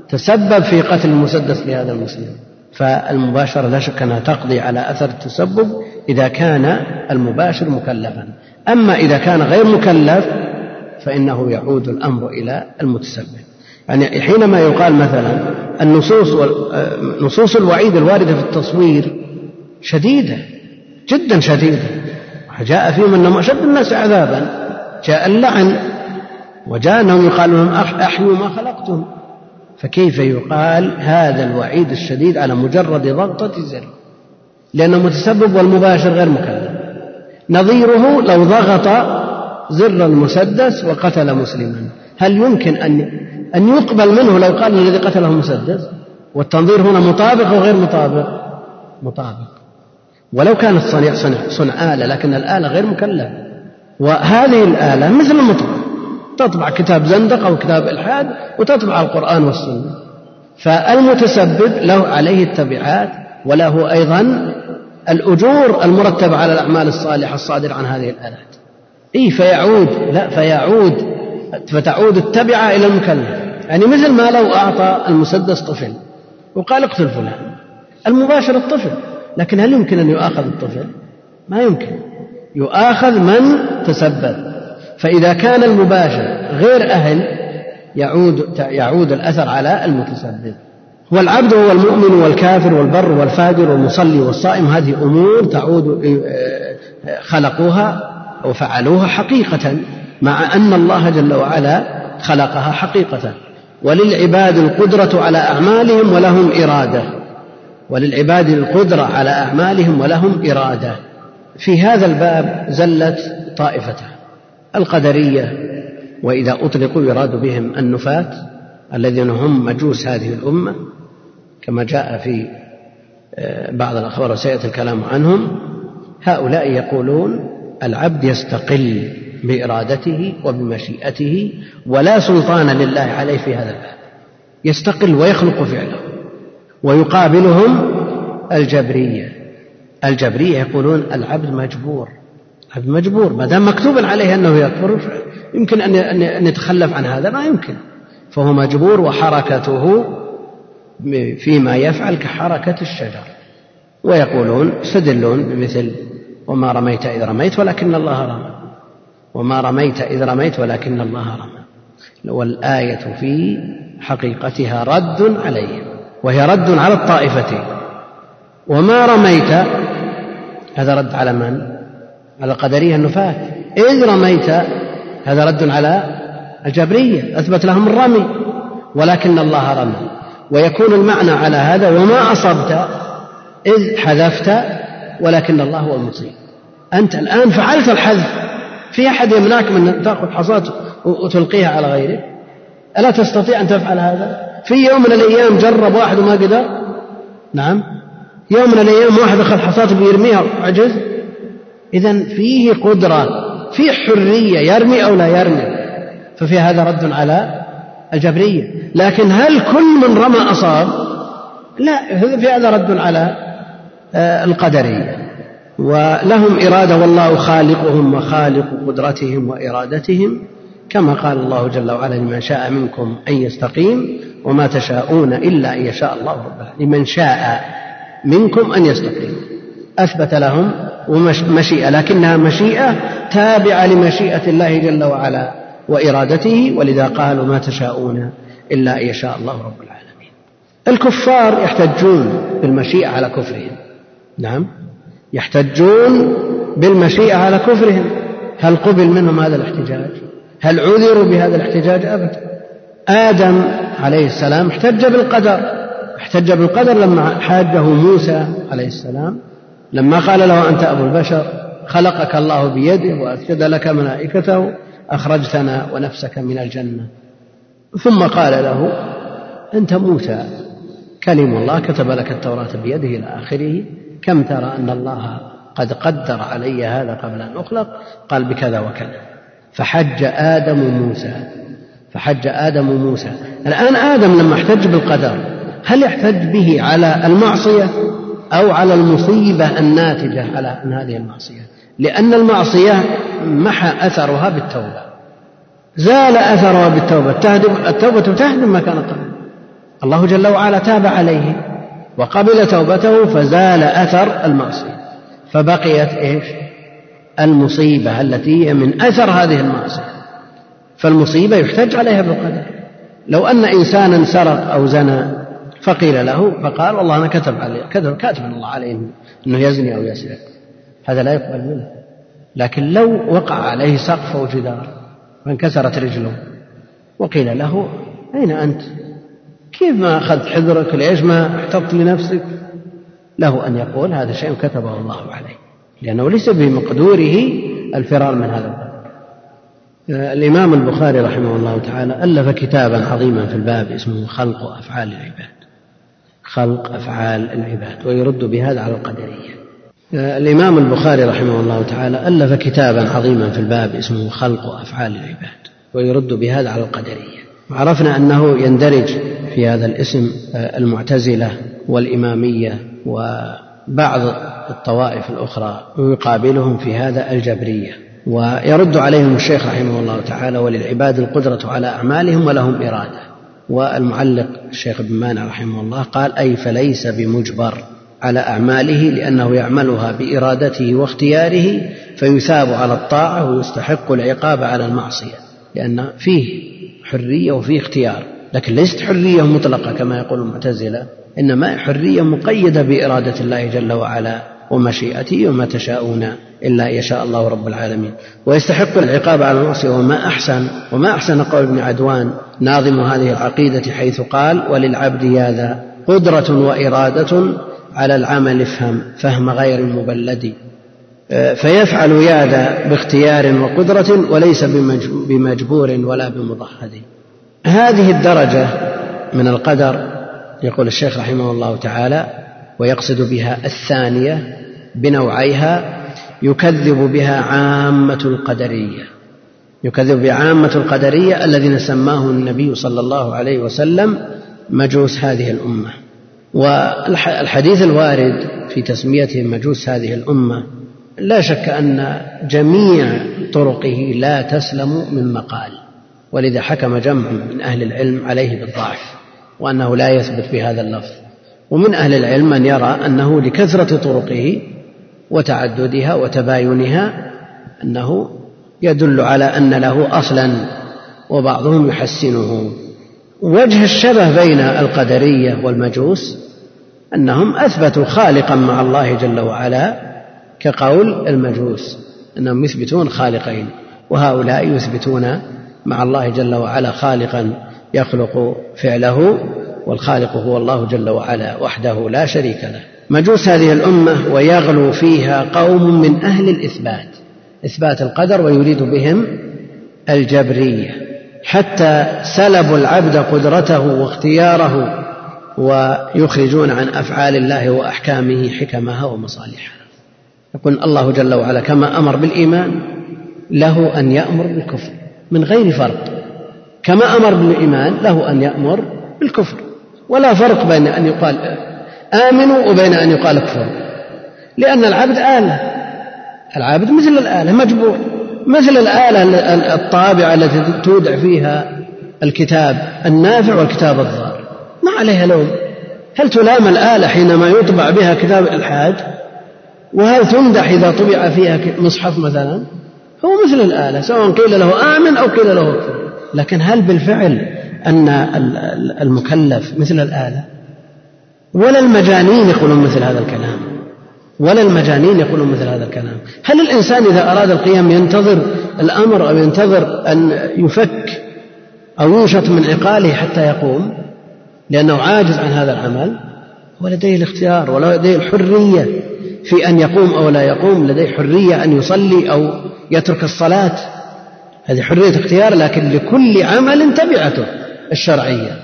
تسبب في قتل المسدس لهذا المسلم. فالمباشرة لا شك أنها تقضي على أثر التسبب إذا كان المباشر مكلفا. أما إذا كان غير مكلف فإنه يعود الأمر إلى المتسبب. يعني حينما يقال مثلا النصوص نصوص الوعيد الواردة في التصوير شديدة جدا شديدة. جاء فيهم أنهم أشد الناس عذابا جاء اللعن وجاء أنهم يقال لهم أحيوا ما خلقتم. فكيف يقال هذا الوعيد الشديد على مجرد ضغطة زر لأنه متسبب والمباشر غير مكلف. نظيره لو ضغط زر المسدس وقتل مسلما. هل يمكن أن أن يقبل منه لو قال الذي قتله مسدس؟ والتنظير هنا مطابق أو غير مطابق؟ مطابق. ولو كانت صنع صنع, صنع آلة لكن الآلة غير مكلفة. وهذه الآلة مثل المطبع تطبع كتاب زندق أو كتاب إلحاد وتطبع القرآن والسنة. فالمتسبب له عليه التبعات وله أيضا الأجور المرتبة على الأعمال الصالحة الصادرة عن هذه الآلات. إي فيعود لا فيعود فتعود التبعة إلى المكلف. يعني مثل ما لو أعطى المسدس طفل وقال اقتل فلان المباشر الطفل لكن هل يمكن أن يؤاخذ الطفل؟ ما يمكن. يؤاخذ من تسبب. فإذا كان المباشر غير أهل يعود يعود الأثر على المتسبب. والعبد هو المؤمن والكافر والبر والفاجر والمصلي والصائم. هذه أمور تعود خلقوها وفعلوها حقيقة مع أن الله جل وعلا خلقها حقيقة. وللعباد القدرة على أعمالهم ولهم إرادة. وللعباد القدرة على أعمالهم ولهم إرادة. في هذا الباب زلت طائفتان القدرية وإذا أطلقوا يراد بهم النفاة الذين هم مجوس هذه الأمة كما جاء في آه، بعض الأخبار وسيأتي الكلام عنهم. هؤلاء يقولون العبد يستقل بإرادته ويقابلهم الجبرية. الجبرية يقولون العبد مجبور. العبد مجبور. ما دام مكتوب عليه أنه يكفر يمكن أن يتخلف عن هذا ما يمكن. فهو مجبور وحركته فيما يفعل كحركة الشجر. ويقولون يستدلون بمثل وما رميت إذ رميت ولكن الله رمى. وما رميت إذ رميت ولكن الله رمى. والآية في حقيقتها رد عليهم وهي رد على الطائفتين وما رميت هذا رد على من؟ على القدرية النفاة إذ رميت هذا رد على الجبرية أثبت لهم الرمي ولكن الله رمى. ويكون المعنى على هذا وما أصبت إذ حذفت ولكن الله هو المصيب. أنت الآن فعلت الحذف. في أحد يمنعك من أن تأخذ حصاة وتلقيها على غيرك؟ ألا تستطيع أن تفعل هذا؟ في يوم من الأيام جرب واحد وما قدر؟ نعم. يوم من الأيام واحد أخذ حصاة بيرميها وعجز إذا فيه قدرة فيه حرية يرمي أو لا يرمي. ففي هذا رد على الجبرية. لكن هل كل من رمى أصاب؟ لا في هذا رد على آه، القدرية ولهم إرادة والله خالقهم وخالق قدرتهم وإرادتهم. كما قال الله جل وعلا لمن شاء منكم أن يستقيم وما تشاءون إلا أن يشاء الله. رب لمن شاء منكم أن يستقيم. أثبت لهم مشيئة لكنها مشيئة تابعة لمشيئة الله جل وعلا وإرادته ولذا قالوا ما تشاءون إلا أن يشاء الله رب العالمين. الكفار يحتجون بالمشيئة على كفرهم. نعم. يحتجون بالمشيئة على كفرهم. هل قبل منهم هذا الاحتجاج؟ هل عذروا بهذا الاحتجاج أبدا؟ آدم عليه السلام احتج بالقدر. احتج بالقدر لما حاجة موسى عليه السلام. لما قال له أنت أبو البشر خلقك الله بيده وأسجد لك ملائكته أخرجتنا ونفسك من الجنة. ثم قال له أنت موسى. كلم الله كتب لك التوراة بيده إلى آخره. كم ترى أن الله قد قدر علي هذا قبل أن أخلق؟ قال بكذا وكذا. فحج آدم موسى. فحج آدم موسى. الآن آدم لما احتج بالقدر هل يحتج به على المعصية؟ أو على المصيبة الناتجة على عن هذه المعصية. لأن المعصية محى أثرها بالتوبة. زال أثرها بالتوبة. التوبة تهدم ما كان قبل الله جل وعلا تاب عليه وقبل توبته فزال أثر المعصية. فبقيت إيش؟ المصيبة التي هي من أثر هذه المعصية. فالمصيبة يحتج عليها بالقدر. لو أن إنسانا سرق أو زنى فقيل له فقال والله أنا كتب عليه كتب كاتب الله عليه أنه يزني أو يسرق هذا لا يقبل منه. لكن لو وقع عليه سقف أو جدار فانكسرت رجله وقيل له أين أنت؟ كيف ما أخذت حذرك؟ ليش ما احتطت لنفسك؟ له أن يقول هذا شيء كتبه الله عليه لأنه ليس بمقدوره الفرار من هذا الباب. الإمام البخاري رحمه الله تعالى ألف كتابا عظيما في الباب اسمه خلق أفعال العباد. خلق أفعال العباد ويرد بهذا على القدرية. الإمام البخاري رحمه الله تعالى ألف كتابا عظيما في الباب اسمه خلق أفعال العباد ويرد بهذا على القدرية. عرفنا أنه يندرج في هذا الاسم المعتزلة والإمامية وبعض الطوائف الأخرى ويقابلهم في هذا الجبرية. ويرد عليهم الشيخ رحمه الله تعالى وللعباد القدرة على أعمالهم ولهم إرادة. والمعلق الشيخ ابن مانع رحمه الله قال أي فليس بمجبر على أعماله لأنه يعملها بإرادته واختياره فيثاب على الطاعة ويستحق العقاب على المعصية لأن فيه حرية وفيه اختيار لكن ليست حرية مطلقة كما يقول المعتزلة إنما حرية مقيدة بإرادة الله جل وعلا. ومشيئته وما تشاءون إلا يشاء الله رب العالمين. ويستحق العقاب على المعصية. وما أحسن وما أحسن قول ابن عدوان ناظم هذه العقيدة حيث قال وللعبد هذا قدرة وإرادة على العمل افهم فهم غير المبلد. آه، فيفعل ياذا باختيار وقدرة وليس بمجبور ولا بمضحد. هذه الدرجة من القدر يقول الشيخ رحمه الله تعالى ويقصد بها الثانية بنوعيها يكذب بها عامة القدرية. يكذب بعامة القدرية الذين سماه النبي صلى الله عليه وسلم مجوس هذه الأمة. والحديث الوارد في تسميتهم مجوس هذه الأمة لا شك أن جميع طرقه لا تسلم من مقال ولذا حكم جمع من أهل العلم عليه بالضعف وأنه لا يثبت بهذا اللفظ. ومن أهل العلم من يرى أنه لكثرة طرقه وتعددها وتباينها أنه يدل على أن له أصلا وبعضهم يحسنه. وجه الشبه بين القدرية والمجوس أنهم أثبتوا خالقا مع الله جل وعلا كقول المجوس أنهم يثبتون خالقين وهؤلاء يثبتون مع الله جل وعلا خالقا يخلق فعله والخالق هو الله جل وعلا وحده لا شريك له. مجوس هذه الأمة ويغلو فيها قوم من أهل الإثبات إثبات القدر ويريد بهم الجبرية. حتى سلبوا العبد قدرته واختياره ويخرجون عن أفعال الله وأحكامه حكمها ومصالحها. يقول الله جل وعلا كما أمر بالإيمان له أن يأمر بالكفر من غير فرق. كما أمر بالإيمان له أن يأمر بالكفر. ولا فرق بين أن يقال آمنوا وبين أن يقال اكفروا لأن العبد آلة. العبد مثل الآلة مجبور. مثل الآلة الطابعة التي تودع فيها الكتاب النافع والكتاب الضار. ما عليها لوم. هل تلام الآلة حينما يطبع بها كتاب الإلحاد؟ وهل تمدح إذا طبع فيها مصحف مثلا؟ هو مثل الآلة سواء قيل له آمن أو قيل له اكفر لكن هل بالفعل أن المكلف مثل الآلة. ولا المجانين يقولون مثل هذا الكلام. ولا المجانين يقولون مثل هذا الكلام. هل الإنسان إذا أراد القيام ينتظر الأمر أو ينتظر أن يفك أو ينشط من عقاله حتى يقوم؟ لأنه عاجز عن هذا العمل. ولديه الاختيار ولديه الحرية في أن يقوم أو لا يقوم لديه حرية أن يصلي أو يترك الصلاة. هذه حرية اختيار لكن لكل عمل تبعته. الشرعية.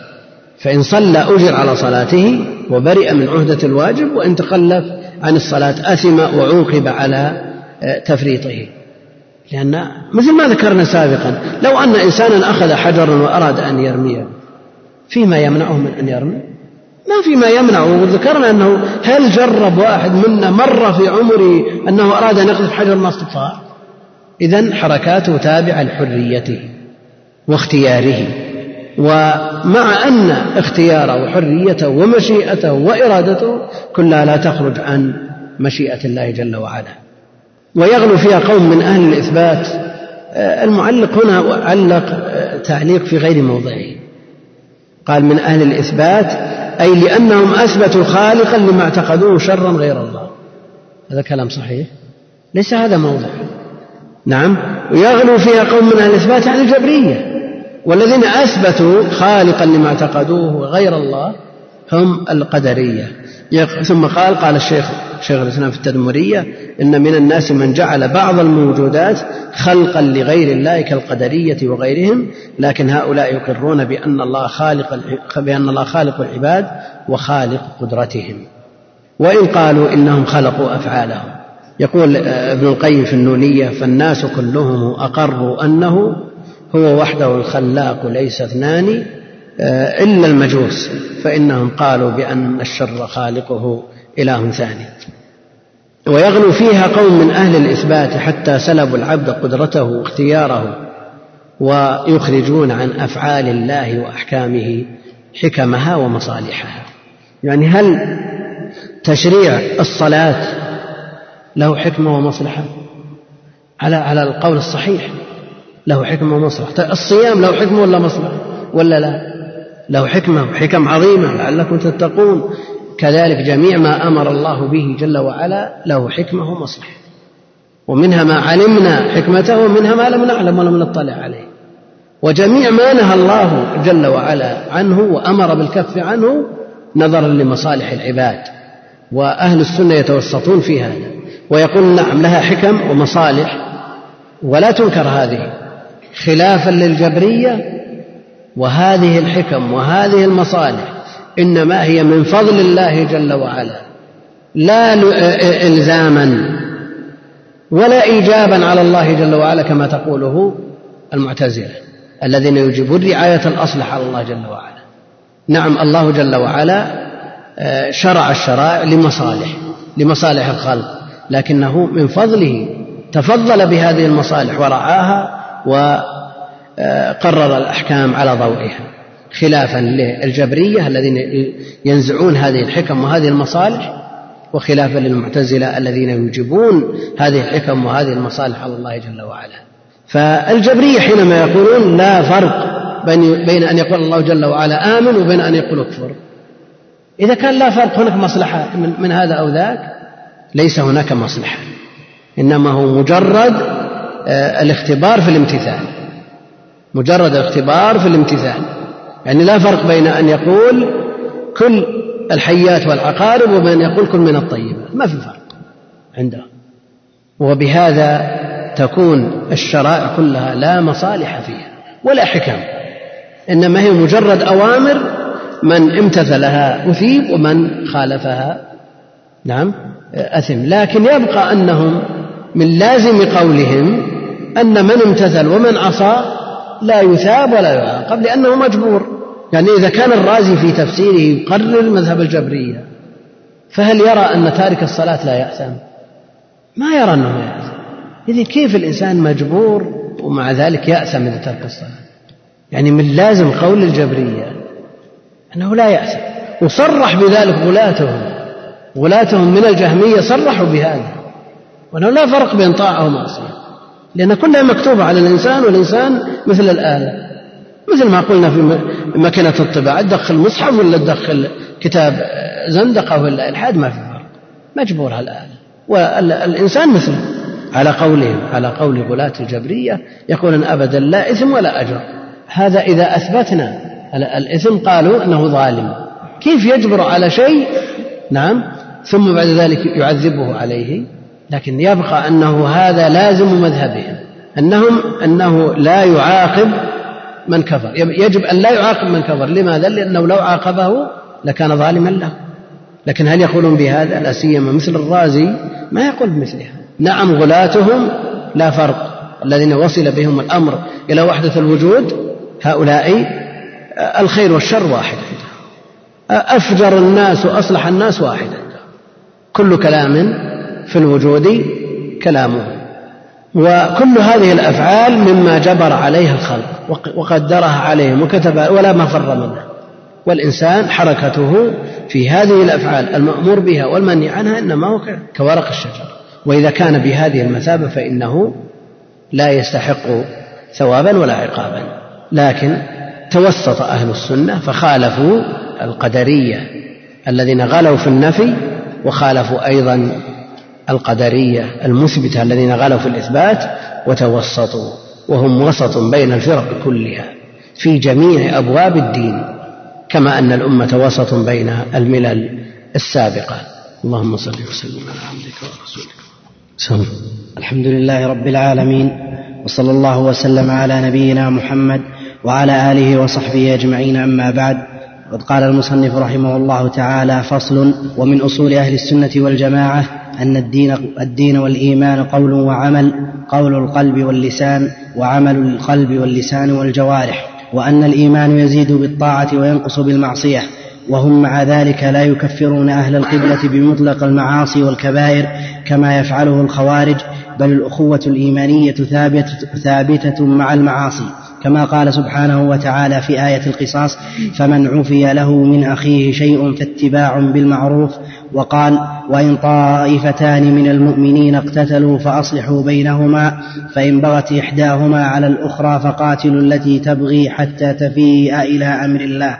فإن صلى أجر على صلاته وبرئ من عهدة الواجب وإن تخلف عن الصلاة أثم وعوقب على آه، تفريطه. لأن مثل ما ذكرنا سابقا لو أن إنسانا أخذ حجرا وأراد أن يرميه فيما يمنعه من أن يرمي؟ ما فيما يمنعه. وذكرنا أنه هل جرب واحد منا مرة في عمره أنه أراد أن يقذف حجر ما استطاع؟ إذا حركاته تابعة لحريته واختياره. ومع أن اختياره وحريته ومشيئته وإرادته كلها لا تخرج عن مشيئة الله جل وعلا. ويغلو فيها قوم من أهل الإثبات. آه، المعلق هنا علق آه، تعليق في غير موضعه. قال من أهل الإثبات أي لأنهم أثبتوا خالقا لما اعتقدوه شرا غير الله. هذا كلام صحيح؟ ليس هذا موضع. نعم. ويغلو فيها قوم من أهل الإثبات عن الجبرية. والذين أثبتوا خالقا لما اعتقدوه غير الله هم القدرية. ثم قال قال الشيخ شيخ الإسلام في التدمرية إن من الناس من جعل بعض الموجودات خلقا لغير الله كالقدرية وغيرهم لكن هؤلاء يقرون بأن الله خالق بأن الله خالق العباد وخالق قدرتهم. وإن قالوا إنهم خلقوا أفعالهم. يقول ابن القيم في النونية فالناس كلهم أقروا أنه هو وحده الخلاق ليس اثنان آه، إلا المجوس فإنهم قالوا بأن الشر خالقه إله ثاني. ويغلو فيها قوم من أهل الإثبات حتى سلبوا العبد قدرته واختياره ويخرجون عن أفعال الله وأحكامه حكمها ومصالحها. يعني هل تشريع الصلاة له حكمة ومصلحة؟ على على القول الصحيح. له حكمة ومصلحة الصيام له حكمة ولا مصلحة؟ ولا لا؟ له حكمة وحكم عظيمة لعلكم تتقون. كذلك جميع ما أمر الله به جل وعلا له حكمة ومصلحة. ومنها ما علمنا حكمته ومنها ما لم نعلم ولم نطلع عليه. وجميع ما نهى الله جل وعلا عنه وأمر بالكف عنه نظرا لمصالح العباد. وأهل السنة يتوسطون في هذا. ويقول نعم لها حكم ومصالح. ولا تنكر هذه. خلافا للجبرية وهذه الحكم وهذه المصالح إنما هي من فضل الله جل وعلا لا الزاما ولا ايجابا على الله جل وعلا كما تقوله المعتزلة الذين يجيبون رعاية الاصلح على الله جل وعلا. نعم الله جل وعلا آه، شرع الشرائع لمصالح لمصالح الخلق لكنه من فضله تفضل بهذه المصالح ورعاها وقرر الأحكام على ضوئها خلافا للجبرية الذين ينزعون هذه الحكم وهذه المصالح وخلافا للمعتزلة الذين يوجبون هذه الحكم وهذه المصالح على الله جل وعلا. فالجبرية حينما يقولون لا فرق بين أن يقول الله جل وعلا آمن وبين أن يقول اكفر إذا كان لا فرق هناك مصلحة من هذا أو ذاك؟ ليس هناك مصلحة إنما هو مجرد الاختبار في الامتثال. مجرد الاختبار في الامتثال. يعني لا فرق بين أن يقول كل الحيات والعقارب وبين أن يقول كل من الطيبات. ما في فرق عنده. وبهذا تكون الشرائع كلها لا مصالح فيها ولا حكم. إنما هي مجرد أوامر من امتثلها أثيب ومن خالفها. نعم أثم. لكن يبقى أنهم من لازم قولهم أن من امتثل ومن عصى لا يثاب ولا يعاقب لأنه مجبور. يعني إذا كان الرازي في تفسيره يقرر مذهب الجبرية فهل يرى أن تارك الصلاة لا يأثم؟ ما يرى أنه يأثم. إذا كيف الإنسان مجبور ومع ذلك يأثم إذا ترك الصلاة؟ يعني من لازم قول الجبرية أنه لا يأثم. وصرح بذلك غلاتهم. غلاتهم من الجهمية صرحوا بهذا. وأنه لا فرق بين طاعة ومعصية. لأن كلها مكتوبة على الإنسان والإنسان مثل الآلة. مثل ما قلنا في مكنة الطباعة تدخل مصحف ولا تدخل كتاب زندقة ولا إلحاد؟ ما في فرق. مجبور على الآلة. والإنسان مثله على قولهم على قول غلاة الجبرية يقولون أبدا لا إثم ولا أجر. هذا إذا أثبتنا الإثم قالوا أنه ظالم. كيف يجبر على شيء؟ نعم. ثم بعد ذلك يعذبه عليه. لكن يبقى أنه هذا لازم مذهبهم أنهم أنه لا يعاقب من كفر. يجب أن لا يعاقب من كفر. لماذا؟ لأنه لو عاقبه لكان ظالما له. لكن هل يقولون بهذا؟ لا سيما مثل الرازي ما يقول بمثلها. نعم غلاتهم لا فرق. الذين وصل بهم الأمر إلى وحدة الوجود هؤلاء الخير والشر واحد. أفجر الناس وأصلح الناس واحد. كل كلام في الوجود كلامه. وكل هذه الأفعال مما جبر عليها الخلق وقدرها عليهم وكتب ولا مفر منها والإنسان حركته في هذه الأفعال المأمور بها والمنهي عنها إنما هو كورق الشجر. وإذا كان بهذه المثابة فإنه لا يستحق ثوابا ولا عقابا. لكن توسط أهل السنة فخالفوا القدرية الذين غلوا في النفي وخالفوا أيضا القدرية المثبتة الذين غلوا في الإثبات وتوسطوا وهم وسط بين الفرق كلها في جميع أبواب الدين كما أن الأمة وسط بين الملل السابقة. اللهم صل وسلم على عبدك ورسولك. سم. الحمد لله رب العالمين وصلى الله وسلم على نبينا محمد وعلى آله وصحبه أجمعين. أما بعد قد قال المصنف رحمه الله تعالى فصل ومن أصول أهل السنة والجماعة أن الدين, الدين والإيمان قول وعمل قول القلب واللسان وعمل القلب واللسان والجوارح وأن الإيمان يزيد بالطاعة وينقص بالمعصية وهم مع ذلك لا يكفرون أهل القبلة بمطلق المعاصي والكبائر كما يفعله الخوارج بل الأخوة الإيمانية ثابتة, ثابتة مع المعاصي كما قال سبحانه وتعالى في آية القصاص فمن عفي له من أخيه شيء فاتباع بالمعروف وقال وإن طائفتان من المؤمنين اقتتلوا فأصلحوا بينهما فإن بغت إحداهما على الأخرى فقاتلوا التي تبغي حتى تفيء إلى أمر الله.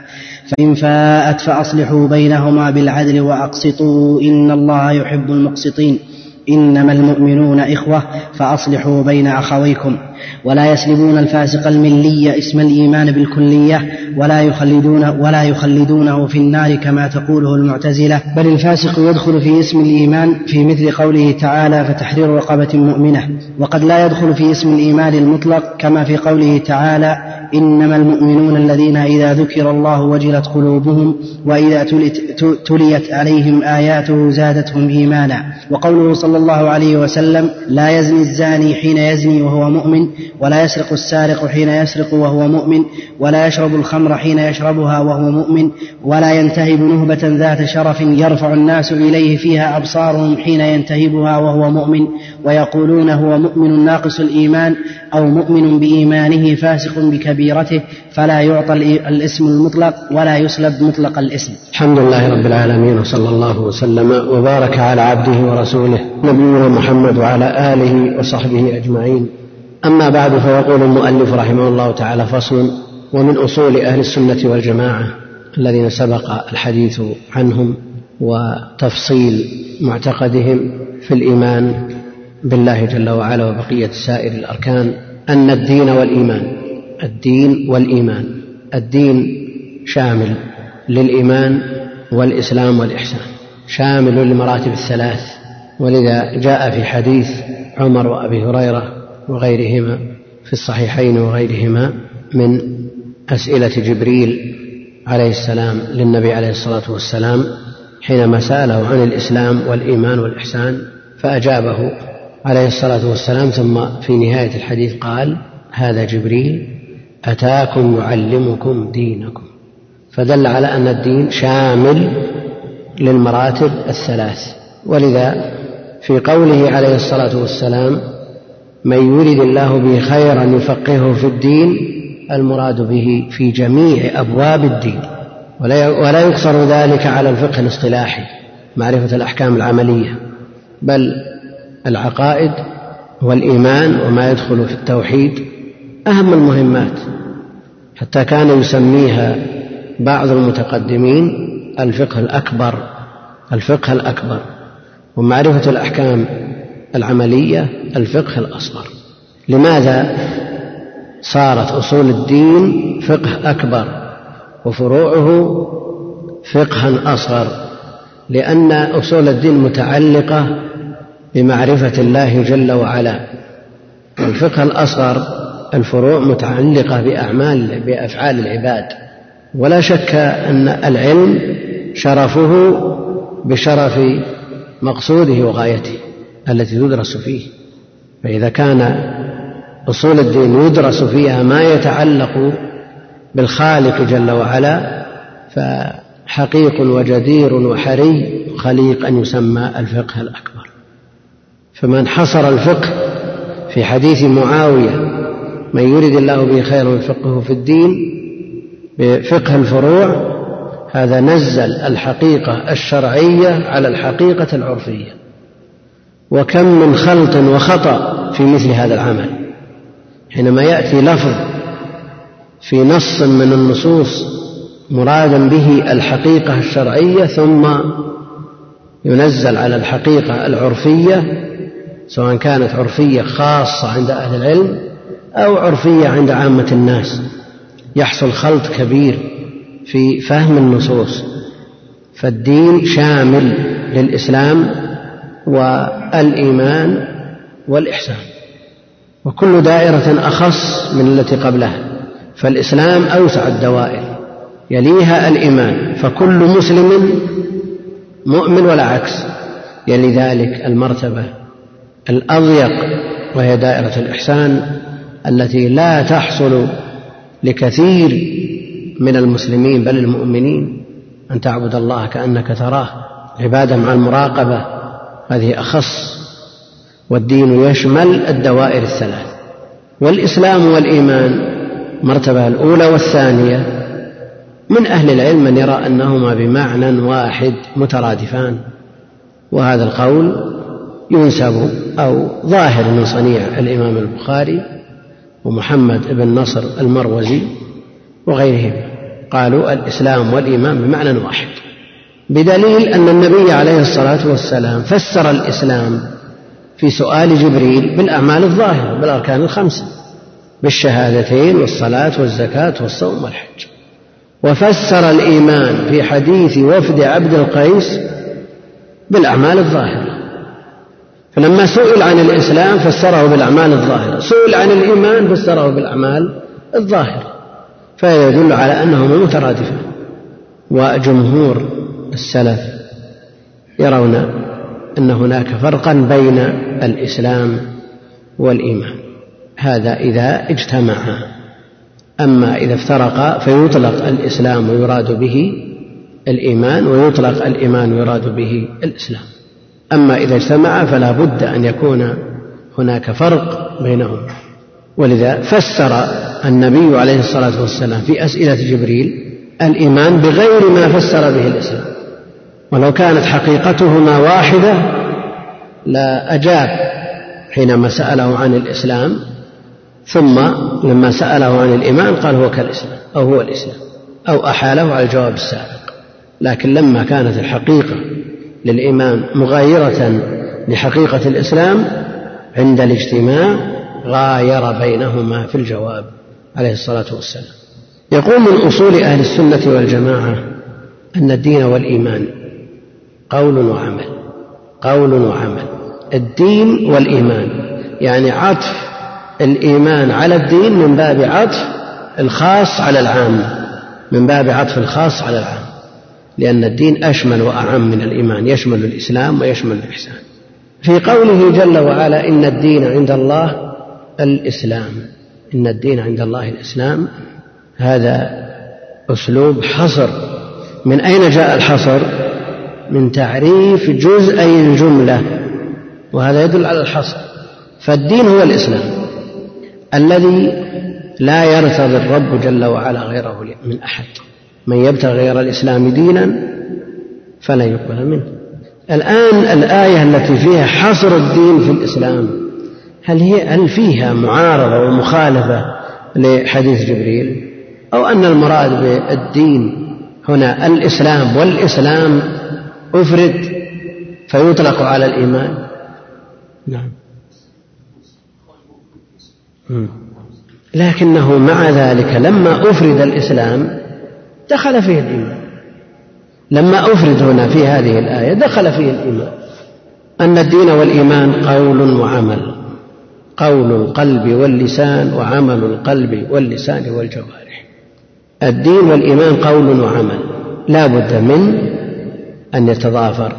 فإن فاءت فأصلحوا بينهما بالعدل وأقسطوا إن الله يحب المقسطين. إنما المؤمنون إخوة فأصلحوا بين أخويكم. ولا يسلبون الفاسق الملي اسم الإيمان بالكلية ولا يخلدون ولا يخلدونه في النار كما تقوله المعتزلة. بل الفاسق يدخل في اسم الإيمان في مثل قوله تعالى فتحرير رقبة مؤمنة. وقد لا يدخل في اسم الإيمان المطلق كما في قوله تعالى إنما المؤمنون الذين إذا ذكر الله وجلت قلوبهم وإذا تليت عليهم آياته زادتهم إيمانا. وقوله صلى الله عليه وسلم لا يزني الزاني حين يزني وهو مؤمن ولا يسرق السارق حين يسرق وهو مؤمن ولا يشرب الخمر حين يشربها وهو مؤمن ولا ينتهب نهبة ذات شرف يرفع الناس إليه فيها أبصارهم حين ينتهبها وهو مؤمن ويقولون هو مؤمن ناقص الإيمان أو مؤمن بإيمانه فاسق بكبيرته فلا يعطى الاسم المطلق ولا يسلب مطلق الاسم. الحمد لله رب العالمين وصلى الله وسلم وبارك على عبده ورسوله نبينا محمد وعلى آله وصحبه أجمعين. أما بعد فيقول المؤلف رحمه الله تعالى فصل ومن أصول أهل السنة والجماعة الذين سبق الحديث عنهم وتفصيل معتقدهم في الإيمان بالله جل وعلا وبقية سائر الأركان أن الدين والإيمان الدين والإيمان الدين شامل للإيمان والإسلام والإحسان شامل للمراتب الثلاث. ولذا جاء في حديث عمر وأبي هريرة وغيرهما في الصحيحين وغيرهما من أسئلة جبريل عليه السلام للنبي عليه الصلاة والسلام حينما سأله عن الإسلام والإيمان والإحسان فأجابه عليه الصلاة والسلام ثم في نهاية الحديث قال هذا جبريل أتاكم يعلمكم دينكم. فدل على أن الدين شامل للمراتب الثلاث. ولذا في قوله عليه الصلاة والسلام من يرد الله به خيرا يفقهه في الدين المراد به في جميع أبواب الدين. ولا يقصر ذلك على الفقه الاصطلاحي معرفة الأحكام العملية. بل العقائد والإيمان وما يدخل في التوحيد أهم المهمات. حتى كان يسميها بعض المتقدمين الفقه الأكبر الفقه الأكبر. ومعرفة الأحكام العملية الفقه الأصغر. لماذا صارت أصول الدين فقه أكبر وفروعه فقها أصغر؟ لأن أصول الدين متعلقة بمعرفة الله جل وعلا. والفقه الأصغر الفروع متعلقة بأعمال بأفعال العباد. ولا شك أن العلم شرفه بشرف مقصوده وغايته. التي تدرس فيه. فإذا كان أصول الدين يدرس فيها ما يتعلق بالخالق جل وعلا فحقيق وجدير وحري خليق أن يسمى الفقه الأكبر. فمن حصر الفقه في حديث معاوية من يرد الله به خيرا يفقهه في الدين بفقه الفروع هذا نزل الحقيقة الشرعية على الحقيقة العرفية. وكم من خلط وخطأ في مثل هذا العمل. حينما يأتي لفظ في نص من النصوص مرادا به الحقيقة الشرعية ثم ينزل على الحقيقة العرفية سواء كانت عرفية خاصة عند أهل العلم أو عرفية عند عامة الناس. يحصل خلط كبير في فهم النصوص. فالدين شامل للإسلام والإيمان والإحسان. وكل دائرة أخص من التي قبلها. فالإسلام أوسع الدوائر. يليها الإيمان. فكل مسلم مؤمن ولا عكس. يلي ذلك المرتبة الأضيق وهي دائرة الإحسان التي لا تحصل لكثير من المسلمين بل المؤمنين. أن تعبد الله كأنك تراه. عبادة مع المراقبة. هذه أخص والدين يشمل الدوائر الثلاث والإسلام والإيمان مرتبة الأولى والثانية. من أهل العلم من يرى أنهما بمعنى واحد مترادفان وهذا القول ينسب أو ظاهر من صنيع الإمام البخاري ومحمد بن نصر المروزي وغيرهم قالوا الإسلام والإيمان بمعنى واحد. بدليل أن النبي عليه الصلاة والسلام فسر الإسلام في سؤال جبريل بالأعمال الظاهرة بالأركان الخمسة بالشهادتين والصلاة والزكاة والصوم والحج. وفسر الإيمان في حديث وفد عبد القيس بالأعمال الظاهرة. فلما سئل عن الإسلام فسره بالأعمال الظاهرة. سئل عن الإيمان فسره بالأعمال الظاهرة. فهذا يدل على أنهما مترادفان وجمهور السلف يرون أن هناك فرقا بين الإسلام والإيمان. هذا إذا اجتمعا أما إذا افترقا فيطلق الإسلام ويراد به الإيمان ويطلق الإيمان ويراد به الإسلام. أما إذا اجتمعا فلا بد أن يكون هناك فرق بينهما ولذا فسر النبي عليه الصلاة والسلام في أسئلة جبريل الإيمان بغير ما فسر به الإسلام. ولو كانت حقيقتهما واحدة لا أجاب حينما سأله عن الإسلام ثم لما سأله عن الإيمان قال هو كالإسلام أو هو الإسلام أو أحاله على الجواب السابق. لكن لما كانت الحقيقة للإيمان مغايرة لحقيقة الإسلام عند الاجتماع غاير بينهما في الجواب عليه الصلاة والسلام. يقول من أصول أهل السنة والجماعة أن الدين والإيمان قول وعمل. قول وعمل. الدين والإيمان. يعني عطف الإيمان على الدين من باب عطف الخاص على العام. من باب عطف الخاص على العام. لأن الدين أشمل وأعم من الإيمان. يشمل الإسلام ويشمل الإحسان. في قوله جل وعلا إن الدين عند الله الإسلام. إن الدين عند الله الإسلام. هذا أسلوب حصر. من أين جاء الحصر؟ من تعريف جزئي الجملة وهذا يدل على الحصر. فالدين هو الإسلام الذي لا يرتضي الرب جل وعلا غيره من أحد. من يبتغي غير الإسلام دينا فلا يقبل منه. الآن الآية التي فيها حصر الدين في الإسلام هل هي هل فيها معارضة ومخالفة لحديث جبريل؟ أو أن المراد بالدين هنا الإسلام والإسلام أفرد فيطلق على الإيمان. نعم. لكنه مع ذلك لما أفرد الإسلام دخل فيه الإيمان. لما أفرد هنا في هذه الآية دخل فيه الإيمان. أن الدين والإيمان قول وعمل. قول القلب واللسان وعمل القلب واللسان والجوارح. الدين والإيمان قول وعمل. لا بد من أن يتضافر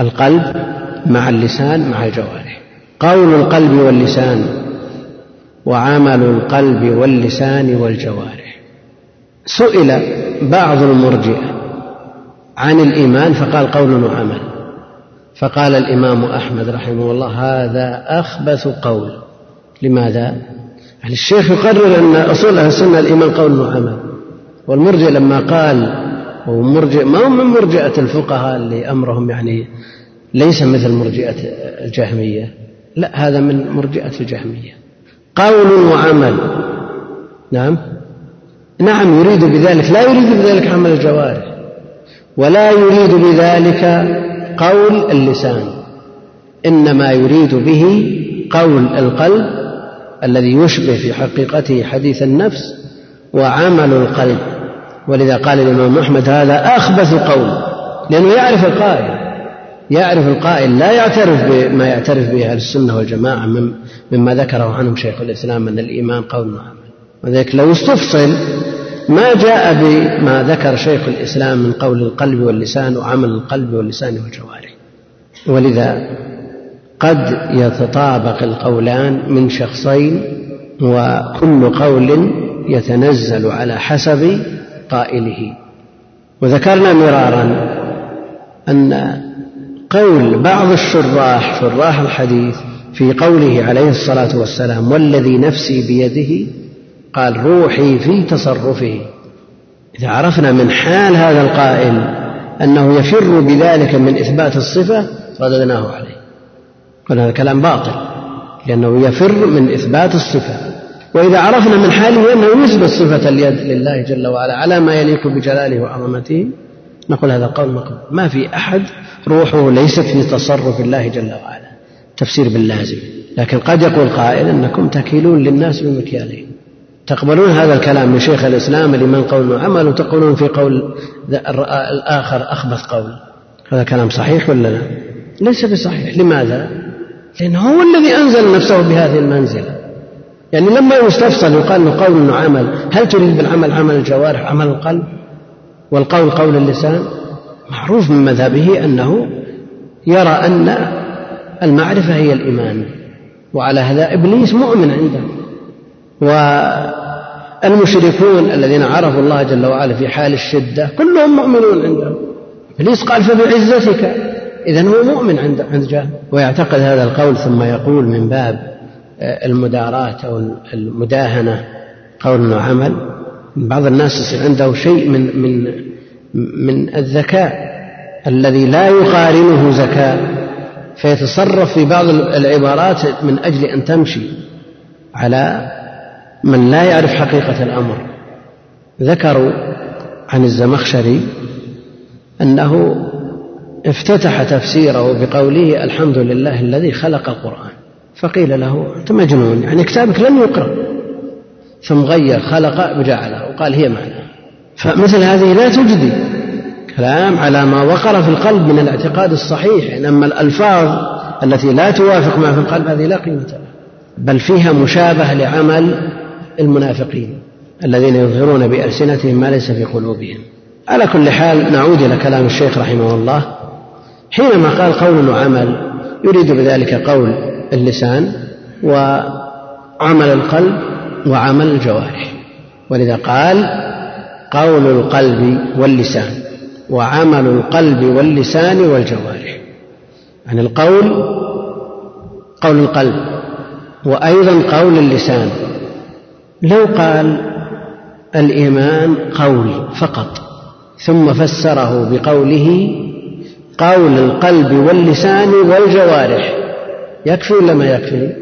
القلب مع اللسان مع الجوارح قول القلب واللسان وعمل القلب واللسان والجوارح. سئل بعض المرجئة عن الإيمان فقال قول وعمل. فقال الإمام أحمد رحمه الله هذا أخبث قول. لماذا؟ يعني الشيخ يقرر أن اصول أهل السنة الإيمان قول وعمل. والمرجئ لما قال ومرجئ ما هم من مرجئة الفقهاء اللي أمرهم يعني ليس مثل مرجئة الجهمية. لا هذا من مرجئة الجهمية. قول وعمل. نعم؟ نعم يريد بذلك. لا يريد بذلك عمل الجوارح. ولا يريد بذلك قول اللسان. إنما يريد به قول القلب الذي يشبه في حقيقته حديث النفس وعمل القلب. ولذا قال الإمام أحمد هذا أخبث قول لأنه يعرف القائل يعرف القائل لا يعترف بما يعترف به أهل السنة والجماعة مما ذكره عنهم شيخ الإسلام أن الإيمان قول وعمل وذلك لو استفصل ما جاء بما ذكر شيخ الإسلام من قول القلب واللسان وعمل القلب واللسان والجوارح. ولذا قد يتطابق القولان من شخصين وكل قول يتنزل على حسب قائله. وذكرنا مرارا أن قول بعض الشراح شراح الحديث في قوله عليه الصلاة والسلام والذي نفسي بيده قال روحي في تصرفه. إذا عرفنا من حال هذا القائل أنه يفر بذلك من إثبات الصفة رددناه عليه. قلنا هذا كلام باطل لأنه يفر من إثبات الصفة. وإذا عرفنا من حاله أنه يثبت صفة اليد لله جل وعلا على ما يليق بجلاله وعظمته نقول هذا القول مقبول ما في أحد روحه ليست في تصرف الله جل وعلا تفسير باللازم. لكن قد يقول قائل أنكم تكيلون للناس بمكيالين تقبلون هذا الكلام من شيخ الإسلام لمن قول وعمل وتقولون في قول الآخر أخبث قول. هذا كلام صحيح ولا لا؟ ليس بصحيح. لماذا؟ لأنه هو الذي أنزل نفسه بهذه المنزلة. يعني لما يستفصل يقال له قول وعمل هل تريد بالعمل عمل الجوارح عمل القلب؟ والقول قول اللسان؟ معروف من مذهبه أنه يرى أن المعرفة هي الإيمان وعلى هذا إبليس مؤمن عنده. والمشركون الذين عرفوا الله جل وعلا في حال الشدة كلهم مؤمنون عنده. إبليس قال فبعزتك إذا هو مؤمن عند عند ويعتقد هذا القول ثم يقول من باب المداراة أو المداهنة قول وعمل بعض الناس يصير عنده شيء من من من الذكاء الذي لا يقارنه ذكاء فيتصرف في بعض العبارات من أجل أن تمشي على من لا يعرف حقيقة الأمر. ذكروا عن الزمخشري أنه افتتح تفسيره بقوله الحمد لله الذي خلق القرآن. فقيل له أنت مجنون يعني كتابك لم يقرأ. ثم غير خلق وجعله وقال هي معنى. فمثل هذه لا تجدي. كلام على ما وقر في القلب من الاعتقاد الصحيح إنما الألفاظ التي لا توافق ما في القلب هذه لا قيمة لها. بل فيها مشابهة لعمل المنافقين الذين يظهرون بألسنتهم ما ليس في قلوبهم. على كل حال نعود إلى كلام الشيخ رحمه الله. حينما قال قول وعمل يريد بذلك قول اللسان وعمل القلب وعمل الجوارح. ولذا قال قول القلب واللسان وعمل القلب واللسان والجوارح. يعني القول قول القلب وأيضا قول اللسان. لو قال الإيمان قول فقط ثم فسره بقوله قول القلب واللسان والجوارح. يكفي ولا ما يكفي؟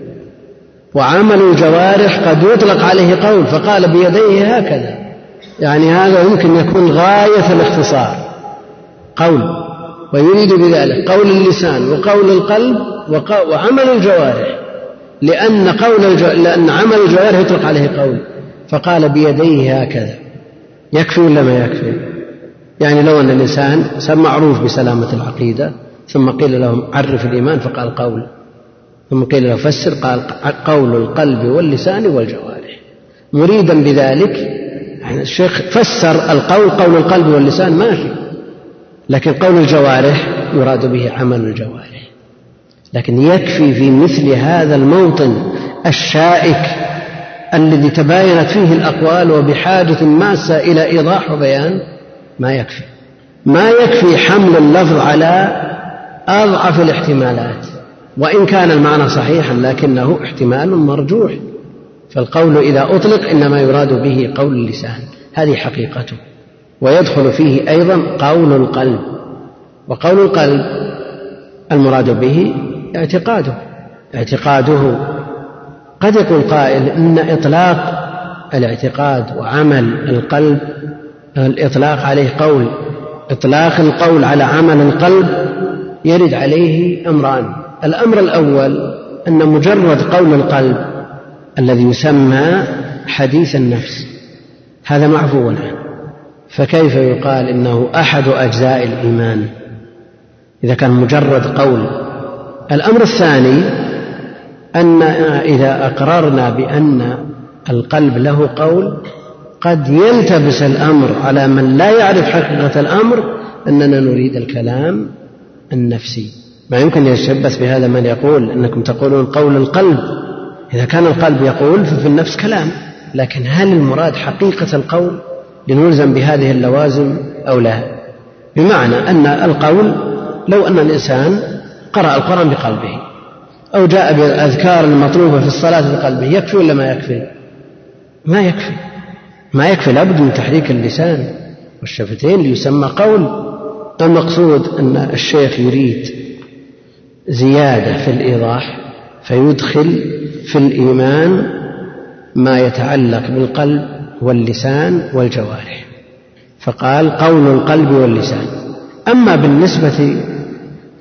وعمل الجوارح قد يطلق عليه قول فقال بيديه هكذا. يعني هذا يمكن يكون غاية الاختصار. قول. ويريد بذلك قول اللسان وقول القلب وعمل الجوارح. لأن قول الجو... لأن عمل الجوارح يطلق عليه قول. فقال بيديه هكذا. يكفي ولا ما يكفي؟ يعني لو أن الإنسان معروف بسلامة العقيدة ثم قيل له عرف الإيمان فقال قول. ثم قيل له فسر قال قول القلب واللسان والجوارح. مريدا بذلك يعني الشيخ فسر القول قول القلب واللسان ماشي لكن قول الجوارح يراد به عمل الجوارح. لكن يكفي في مثل هذا الموطن الشائك الذي تباينت فيه الأقوال وبحاجة ماسة إلى إيضاح وبيان ما يكفي. ما يكفي حمل اللفظ على أضعف الاحتمالات. وإن كان المعنى صحيحا لكنه احتمال مرجوح فالقول إذا أطلق إنما يراد به قول اللسان هذه حقيقته. ويدخل فيه أيضا قول القلب وقول القلب المراد به اعتقاده. اعتقاده قد يقول قائل إن إطلاق الاعتقاد وعمل القلب الإطلاق عليه قول إطلاق القول على عمل القلب يرد عليه أمران. الأمر الأول أن مجرد قول القلب الذي يسمى حديث النفس هذا معفو عنه فكيف يقال إنه أحد أجزاء الإيمان؟ إذا كان مجرد قول. الأمر الثاني أن إذا أقررنا بأن القلب له قول قد يلتبس الأمر على من لا يعرف حقيقة الأمر أننا نريد الكلام النفسي. ما يمكن يتشبث بهذا من يقول أنكم تقولون قول القلب. إذا كان القلب يقول ففي النفس كلام لكن هل المراد حقيقة القول لنلزم بهذه اللوازم أو لا؟ بمعنى أن القول لو أن الإنسان قرأ القرآن بقلبه أو جاء بالأذكار المطلوبة في الصلاة بقلبه يكفي ولا ما يكفي؟ ما يكفي. ما يكفي لابد من تحريك اللسان والشفتين ليسمى قول. المقصود أن الشيخ يريد زيادة في الإيضاح فيدخل في الإيمان ما يتعلق بالقلب واللسان والجوارح. فقال قول القلب واللسان. أما بالنسبة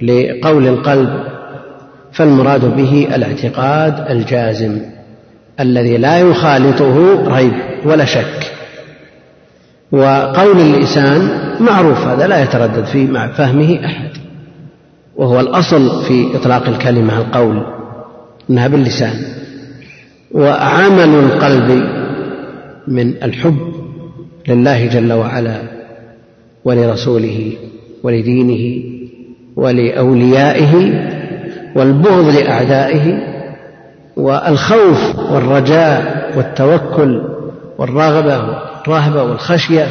لقول القلب فالمراد به الاعتقاد الجازم الذي لا يخالطه ريب ولا شك. وقول اللسان معروف هذا لا يتردد فيه مع فهمه أحد. وهو الأصل في إطلاق الكلمة القول إنها باللسان. وعمل القلب من الحب لله جل وعلا ولرسوله ولدينه ولأوليائه والبغض لأعدائه والخوف والرجاء والتوكل والرغبة والرهبة والخشية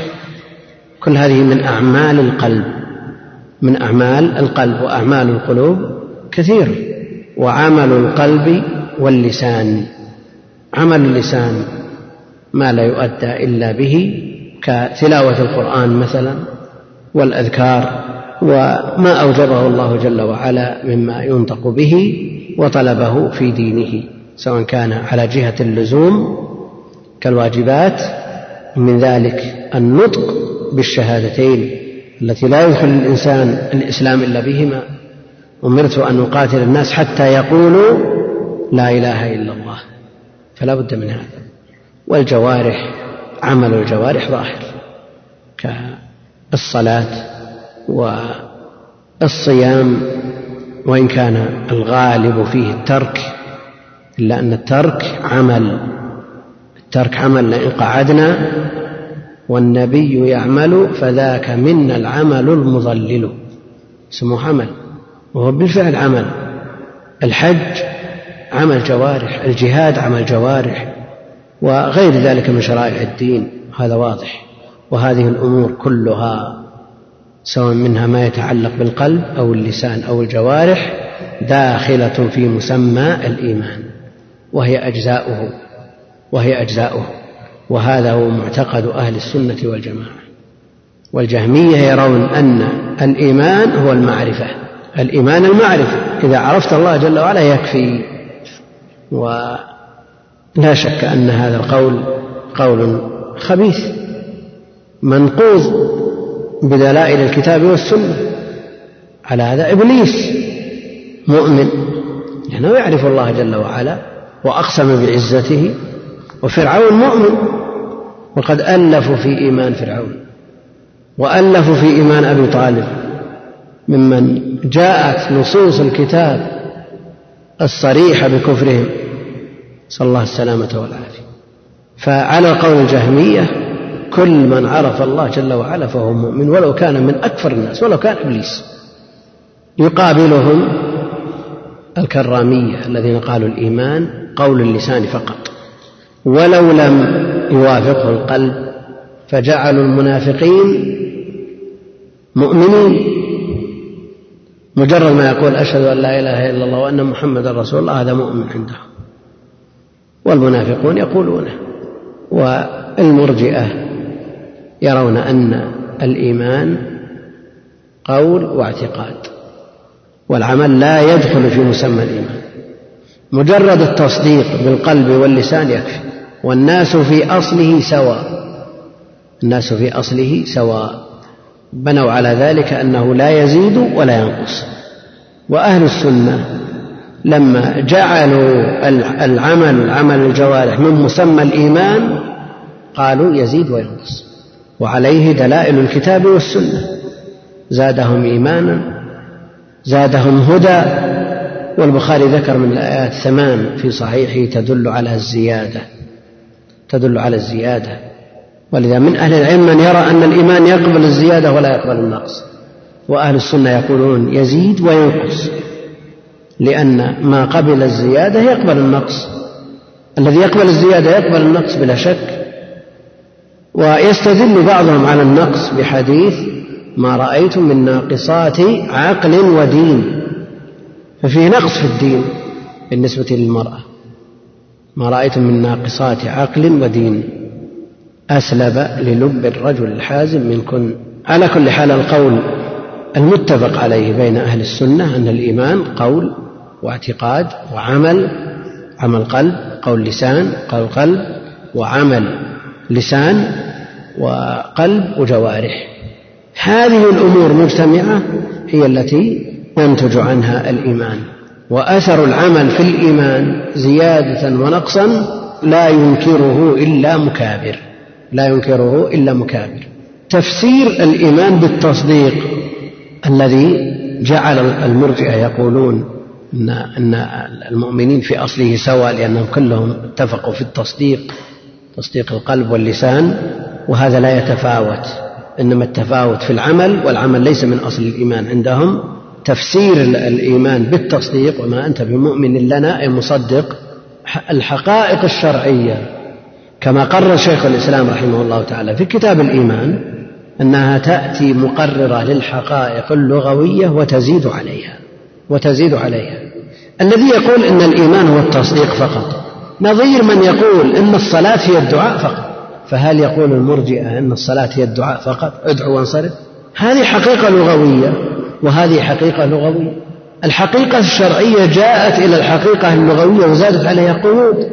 كل هذه من أعمال القلب. من أعمال القلب وأعمال القلوب كثير وعمل القلب واللسان. عمل اللسان ما لا يؤدى إلا به كتلاوة القرآن مثلا والأذكار وما أوجبه الله جل وعلا مما ينطق به وطلبه في دينه سواء كان على جهة اللزوم كالواجبات من ذلك النطق بالشهادتين. التي لا يدخل الإنسان الإسلام إلا بهما أمرت أن أقاتل الناس حتى يقولوا لا إله إلا الله. فلا بد من هذا. والجوارح عمل الجوارح ظاهر كالصلاة والصيام وإن كان الغالب فيه الترك إلا أن الترك عمل. الترك عمل لئن قعدنا والنبي يعمل فذاك منا العمل المضلل. اسمه عمل وهو بالفعل عمل. الحج عمل جوارح الجهاد عمل جوارح وغير ذلك من شرائع الدين هذا واضح. وهذه الأمور كلها سواء منها ما يتعلق بالقلب أو اللسان أو الجوارح داخلة في مسمى الإيمان وهي أجزاؤه وهي أجزاؤه. وهذا هو معتقد أهل السنة والجماعة. والجهمية يرون أن الإيمان هو المعرفة. الإيمان المعرفة. إذا عرفت الله جل وعلا يكفي. ولا شك أن هذا القول قول خبيث منقوض بدلائل الكتاب والسنة. على هذا إبليس مؤمن لأنه يعرف الله جل وعلا وأقسم بعزته وفرعون مؤمن. وقد ألفوا في إيمان فرعون. وألفوا في إيمان أبي طالب. ممن جاءت نصوص الكتاب الصريحة بكفرهم. صلى الله السلامة والعافية. فعلى قول الجهمية كل من عرف الله جل وعلا فهو مؤمن ولو كان من أكفر الناس ولو كان إبليس. يقابلهم الكرامية الذين قالوا الإيمان قول اللسان فقط. ولو لم يوافقه القلب فجعلوا المنافقين مؤمنين. مجرد ما يقول أشهد أن لا إله إلا الله وأن محمدا رسول الله هذا مؤمن عندهم. والمنافقون يقولونه. والمرجئة يرون أن الإيمان قول واعتقاد والعمل لا يدخل في مسمى الإيمان. مجرد التصديق بالقلب واللسان يكفي. والناس في أصله سواء. الناس في أصله سواء. بنوا على ذلك أنه لا يزيد ولا ينقص. وأهل السنة لما جعلوا العمل العمل الجوارح من مسمى الإيمان قالوا يزيد وينقص. وعليه دلائل الكتاب والسنة. زادهم إيمانا زادهم هدى. والبخاري ذكر من الآيات ثمان في صحيحه تدل على الزيادة. تدل على الزيادة. ولذا من أهل العلم من يرى أن الإيمان يقبل الزيادة ولا يقبل النقص. وأهل السنة يقولون يزيد وينقص. لأن ما قبل الزيادة يقبل النقص. الذي يقبل الزيادة يقبل النقص بلا شك. ويستدل بعضهم على النقص بحديث ما رأيت من ناقصات عقل ودين. ففيه نقص في الدين بالنسبة للمرأة. ما رأيت من ناقصات عقل ودين. أسلب للب الرجل الحازم منكن على كل حال القول المتفق عليه بين أهل السنة أن الإيمان قول واعتقاد وعمل. عمل قلب قول لسان قول قلب وعمل لسان وقلب وجوارح. هذه الأمور مجتمعة هي التي ينتج عنها الإيمان. وأثر العمل في الإيمان زيادة ونقصا لا ينكره إلا مكابر لا ينكره إلا مكابر. تفسير الإيمان بالتصديق الذي جعل المرجئة يقولون ان إن المؤمنين في أصله سواء لأنهم كلهم اتفقوا في التصديق تصديق القلب واللسان وهذا لا يتفاوت. إنما التفاوت في العمل والعمل ليس من أصل الإيمان عندهم تفسير الإيمان بالتصديق وما أنت بمؤمن لنا اي مصدق الحقائق الشرعية كما قرر شيخ الإسلام رحمه الله تعالى في كتاب الإيمان أنها تأتي مقررة للحقائق اللغوية وتزيد عليها وتزيد عليها. الذي يقول إن الإيمان هو التصديق فقط نظير من يقول إن الصلاة هي الدعاء فقط فهل يقول المرجئة أن الصلاة هي الدعاء فقط؟ ادعو وانصرف. هذه حقيقة لغوية. وهذه حقيقة لغوية. الحقيقة الشرعية جاءت إلى الحقيقة اللغوية وزادت عليها قيود.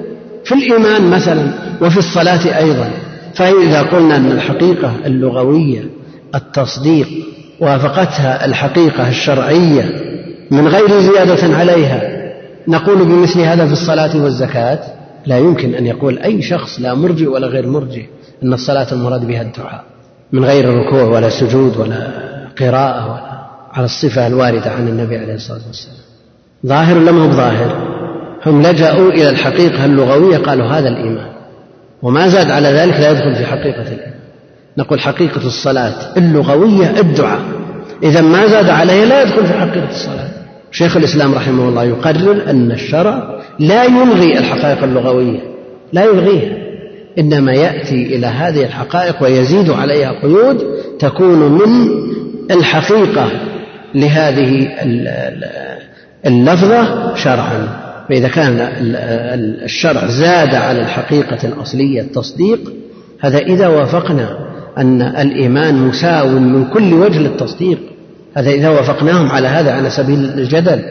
في الإيمان مثلا وفي الصلاة أيضا. فإذا قلنا أن الحقيقة اللغوية التصديق وافقتها الحقيقة الشرعية من غير زيادة عليها نقول بمثل هذا في الصلاة والزكاة لا يمكن أن يقول أي شخص لا مرجئ ولا غير مرجئ أن الصلاة المراد بها الدعاء من غير ركوع ولا سجود ولا قراءة ولا على الصفة الواردة عن النبي عليه الصلاة والسلام. ظاهر ولا ما هو ظاهر هم لجأوا إلى الحقيقة اللغوية قالوا هذا الإيمان. وما زاد على ذلك لا يدخل في حقيقة الإيمان. نقول حقيقة الصلاة اللغوية الدعاء. إذا ما زاد عليه لا يدخل في حقيقة الصلاة. شيخ الإسلام رحمه الله يقرر أن الشرع لا يلغي الحقائق اللغوية. لا يلغيها. إنما يأتي إلى هذه الحقائق ويزيد عليها قيود تكون من الحقيقة لهذه اللفظة شرعا. فإذا كان الشرع زاد على الحقيقة الأصلية التصديق هذا إذا وافقنا أن الإيمان مساو من كل وجه للتصديق. هذا إذا وافقناهم على هذا على سبيل الجدل.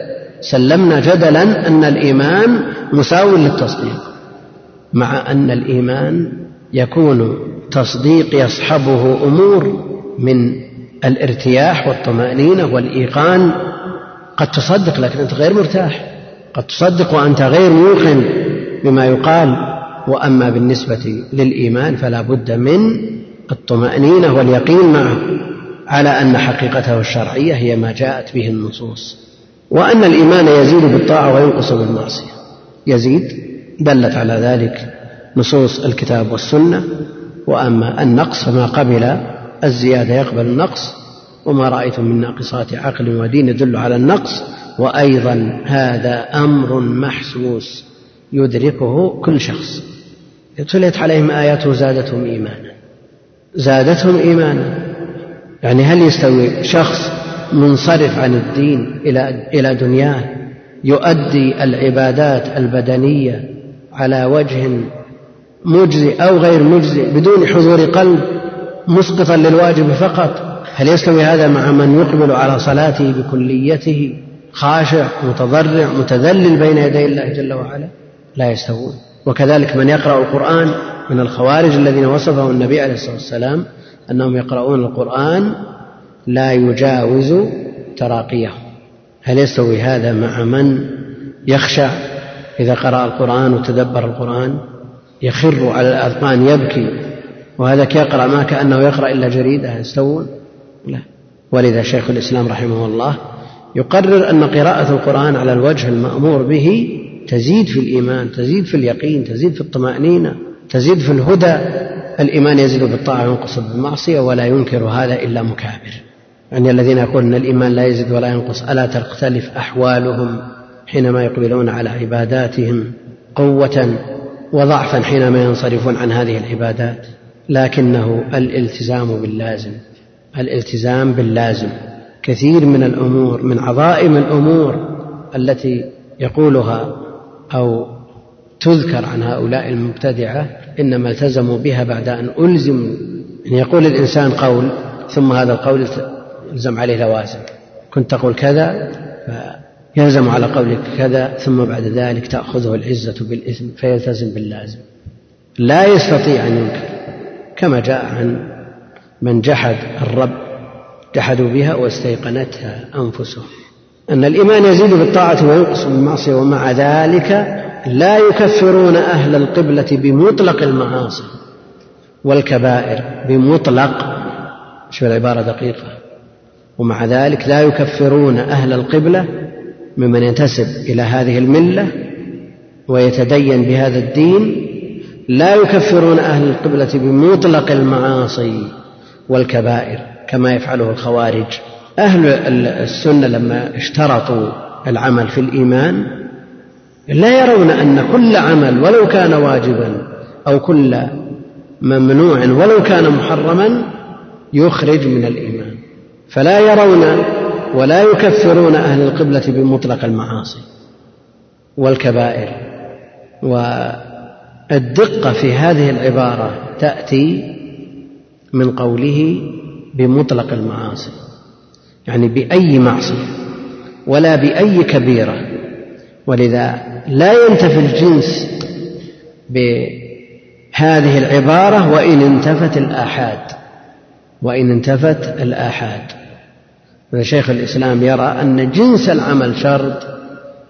سلمنا جدلا أن الإيمان مساو للتصديق مع أن الإيمان يكون تصديق يصحبه أمور من الارتياح والطمأنينة والإيقان قد تصدق لكن أنت غير مرتاح. قد تصدق وأنت غير موقن بما يقال. وأما بالنسبة للإيمان فلا بد من الطمأنينة واليقين معه على أن حقيقته الشرعية هي ما جاءت به النصوص. وأن الإيمان يزيد بالطاعة وينقص بالمعصية. يزيد دلت على ذلك نصوص الكتاب والسنة. وأما النقص فما قبل الزيادة يقبل النقص وما رأيتم من ناقصات عقل ودين يدل على النقص. وأيضا هذا أمر محسوس يدركه كل شخص. تليت عليهم آياته زادتهم إيمانا. زادتهم إيمانا. يعني هل يستوي شخص منصرف عن الدين إلى إلى دنياه يؤدي العبادات البدنية على وجه مجزي أو غير مجزي بدون حضور قلب؟ مسقطا للواجب فقط. هل يستوي هذا مع من يقبل على صلاته بكليته؟ خاشع متضرع متذلل بين يدي الله جل وعلا؟ لا يستوون. وكذلك من يقرأ القرآن من الخوارج الذين وصفهم النبي عليه الصلاة والسلام أنهم يقرؤون القرآن لا يجاوز تراقيهم هل يستوي هذا مع من يخشع إذا قرأ القرآن وتدبر القرآن؟ يخر على الأذقان يبكي. وهذاك يقرأ ما كأنه يقرأ إلا جريدة يستوون؟ لا. ولذا شيخ الإسلام رحمه الله يقرر أن قراءة القرآن على الوجه المأمور به تزيد في الإيمان تزيد في اليقين تزيد في الطمأنينة تزيد في الهدى. الإيمان يزيد بالطاعة وينقص بالمعصية ولا ينكر هذا إلا مكابر. يعني الذين يقولون أن الإيمان لا يزيد ولا ينقص ألا تختلف أحوالهم حينما يقبلون على عباداتهم قوة وضعفا حينما ينصرفون عن هذه العبادات؟ لكنه الالتزام باللازم الالتزام باللازم. كثير من الأمور من عظائم الأمور التي يقولها أو تذكر عن هؤلاء المبتدعة إنما التزموا بها بعد أن الزموا يعني يقول الإنسان قول ثم هذا القول يلزم عليه لوازم. كنت تقول كذا يلزم على قولك كذا ثم بعد ذلك تأخذه العزة بالإثم فيلتزم باللازم. لا يستطيع أن ينكر. كما جاء عن من جحد الرب جحدوا بها واستيقنتها أنفسهم. أن الإيمان يزيد بالطاعة وينقص بالمعصية ومع ذلك لا يكفرون أهل القبلة بمطلق المعاصي والكبائر بمطلق شو العبارة دقيقة. ومع ذلك لا يكفرون أهل القبلة ممن ينتسب إلى هذه الملة ويتدين بهذا الدين لا يكفرون أهل القبلة بمطلق المعاصي والكبائر كما يفعله الخوارج. أهل السنة لما اشترطوا العمل في الإيمان لا يرون أن كل عمل ولو كان واجبا أو كل ممنوع ولو كان محرما يخرج من الإيمان. فلا يرون ولا يكفرون أهل القبلة بمطلق المعاصي والكبائر والدقة في هذه العبارة تأتي من قوله بمطلق المعاصي يعني بأي معصية ولا بأي كبيرة. ولذا لا ينتفي الجنس بهذه العبارة وإن انتفت الآحاد وإن انتفت الآحاد. شيخ الإسلام يرى أن جنس العمل شرط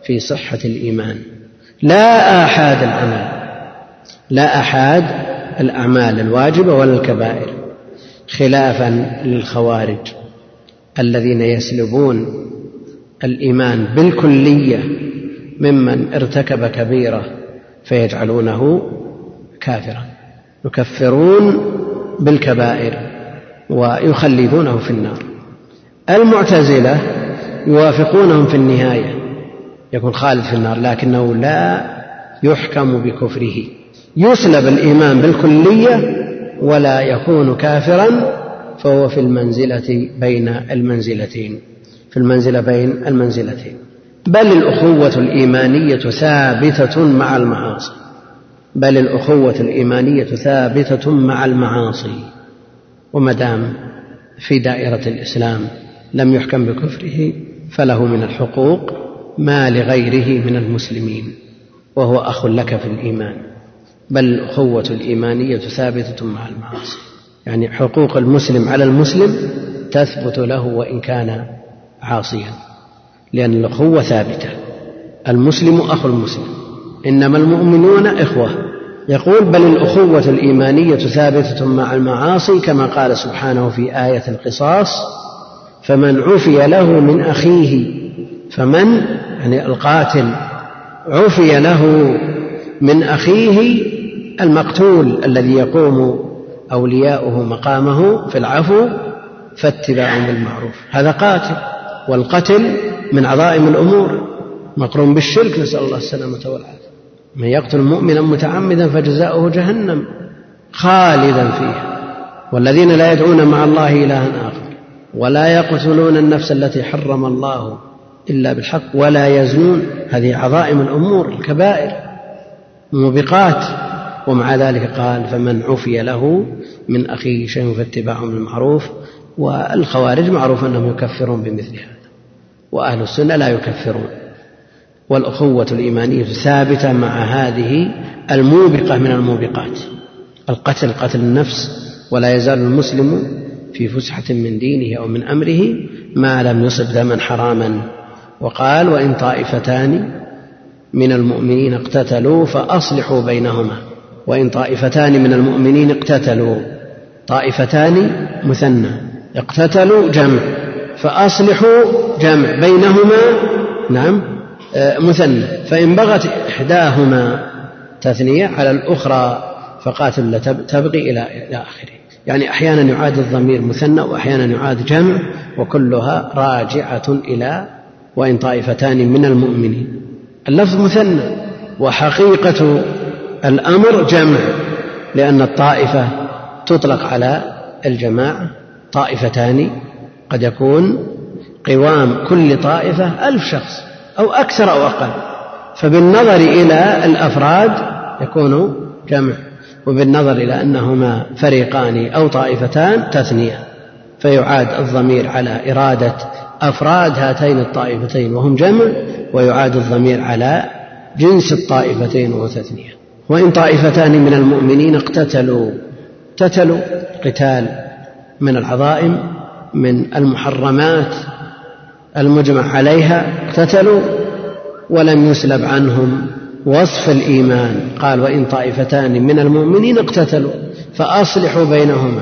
في صحة الإيمان لا آحاد العمل. لا آحاد الأعمال الواجبة ولا الكبائر خلافا للخوارج الذين يسلبون الإيمان بالكلية ممن ارتكب كبيرة فيجعلونه كافرا يكفرون بالكبائر ويخلدونه في النار. المعتزلة يوافقونهم في النهاية يكون خالد في النار لكنه لا يحكم بكفره. يسلب الإيمان بالكلية ولا يكون كافرا فهو في المنزلة بين المنزلتين في المنزلة بين المنزلتين. بل الأخوة الإيمانية ثابتة مع المعاصي. بل الأخوة الإيمانية ثابتة مع المعاصي. وما دام في دائرة الإسلام لم يحكم بكفره فله من الحقوق ما لغيره من المسلمين وهو أخ لك في الإيمان. بل الأخوة الإيمانية ثابتة مع المعاصي. يعني حقوق المسلم على المسلم تثبت له وإن كان عاصيا لأن الأخوة ثابتة. المسلم أخو المسلم. إنما المؤمنون إخوة. يقول بل الأخوة الإيمانية ثابتة مع المعاصي كما قال سبحانه في آية القصاص فمن عفي له من أخيه فمن يعني القاتل عفي له من أخيه المقتول الذي يقوم أولياؤه مقامه في العفو فاتباع بالمعروف. هذا قاتل والقتل من عظائم الأمور. مقرون بالشرك نسأل الله السلامة والعافية. من يقتل مؤمنا متعمدا فجزاؤه جهنم خالدا فيها. والذين لا يدعون مع الله إلها آخر ولا يقتلون النفس التي حرم الله إلا بالحق ولا يزنون. هذه عظائم الأمور الكبائر موبقات ومع ذلك قال فمن عفي له من أخيه شيء فاتباع بالمعروف والخوارج معروف أنهم يكفرون بمثل هذا وأهل السنة لا يكفرون. والأخوة الإيمانية ثابتة مع هذه الموبقة من الموبقات القتل قتل النفس ولا يزال المسلم في فسحة من دينه أو من أمره ما لم يصب دما حراما. وقال وإن طائفتان من المؤمنين اقتتلوا فأصلحوا بينهما. وإن طائفتان من المؤمنين اقتتلوا. طائفتان مثنى. اقتتلوا جمع. فأصلحوا جمع بينهما نعم آه، مثنى. فإن بغت إحداهما تثنية على الأخرى فقاتل تبغي إلى إلى آخره. يعني أحيانا يعاد الضمير مثنى وأحيانا يعاد جمع وكلها راجعة إلى وإن طائفتان من المؤمنين. اللفظ مثنى. وحقيقة الأمر جمع لأن الطائفة تطلق على الجماعة طائفتان قد يكون قوام كل طائفة ألف شخص أو أكثر أو أقل. فبالنظر إلى الأفراد يكون جمع وبالنظر إلى أنهما فريقان أو طائفتان تثنية. فيعاد الضمير على إرادة أفراد هاتين الطائفتين وهم جمع ويعاد الضمير على جنس الطائفتين وهو تثنية وإن طائفتان من المؤمنين اقتتلوا اقتتلوا قتال من العظائم من المحرمات المجمع عليها اقتتلوا ولم يسلب عنهم وصف الإيمان. قال وإن طائفتان من المؤمنين اقتتلوا فأصلحوا بينهما.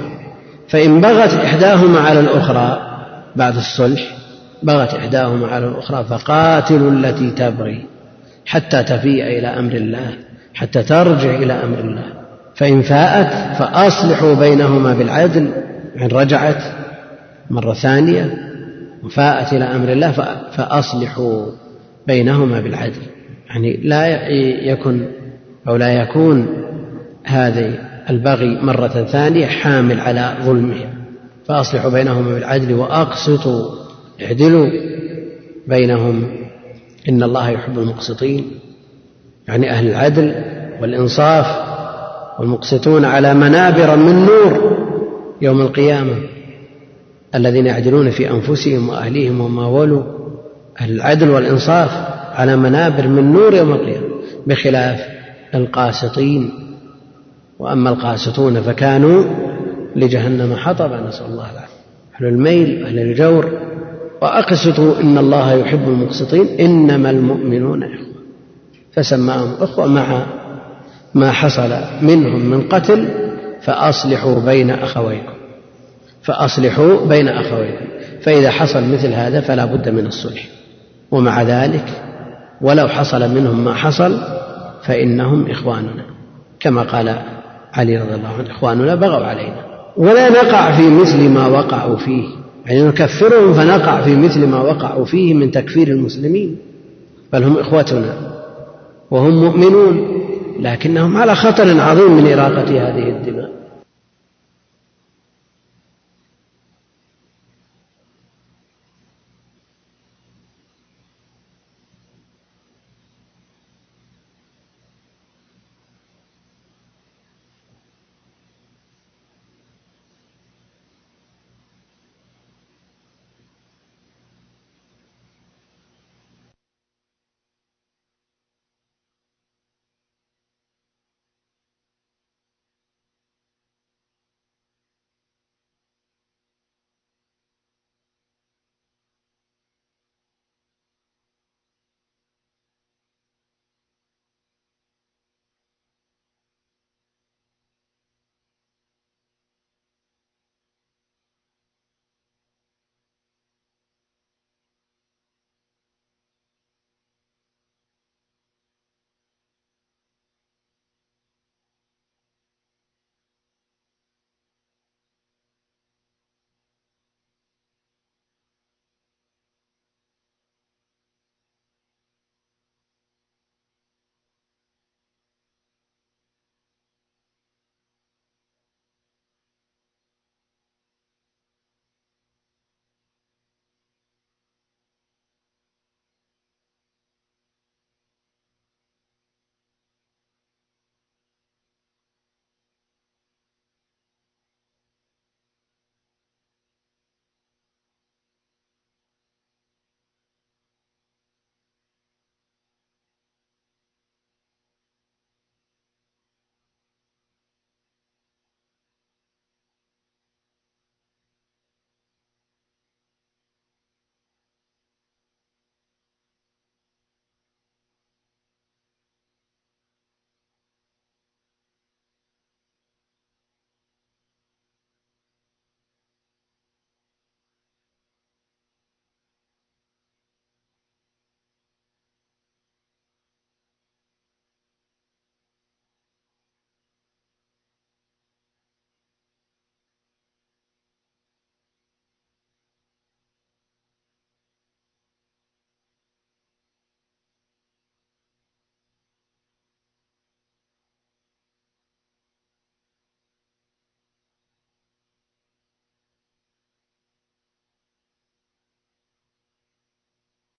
فإن بغت إحداهما على الأخرى بعد الصلح بغت إحداهما على الأخرى فقاتلوا التي تبغي حتى تفيء إلى أمر الله. حتى ترجع إلى أمر الله. فإن فاءت فأصلحوا بينهما بالعدل. إن رجعت مرة ثانية وفاءت إلى أمر الله فأصلحوا بينهما بالعدل. يعني لا يكن أو لا يكون هذه البغي مرة ثانية حامل على ظلمهم فأصلحوا بينهم بالعدل وأقسطوا اعدلوا بينهم. إن الله يحب المقسطين. يعني أهل العدل والإنصاف والمقسطون على منابر من نور يوم القيامة الذين يعدلون في أنفسهم وأهليهم وما ولوا أهل العدل والإنصاف على منابر من نور يوم القيامة بخلاف القاسطين. وأما القاسطون فكانوا لجهنم حطبا نسأل الله العافية. أهل الميل أهل الجور. وأقسطوا إن الله يحب المقسطين إنما المؤمنون إخوة فسماهم إخوة مع ما حصل منهم من قتل فأصلحوا بين أخويكم فأصلحوا بين أخويكم فإذا حصل مثل هذا فلا بد من الصلح. ومع ذلك ولو حصل منهم ما حصل فإنهم إخواننا. كما قال علي رضي الله عنه إخواننا بغوا علينا. ولا نقع في مثل ما وقعوا فيه. يعني نكفرهم فنقع في مثل ما وقعوا فيه من تكفير المسلمين بل هم إخوتنا. وهم مؤمنون لكنهم على خطر عظيم من إراقة هذه الدماء.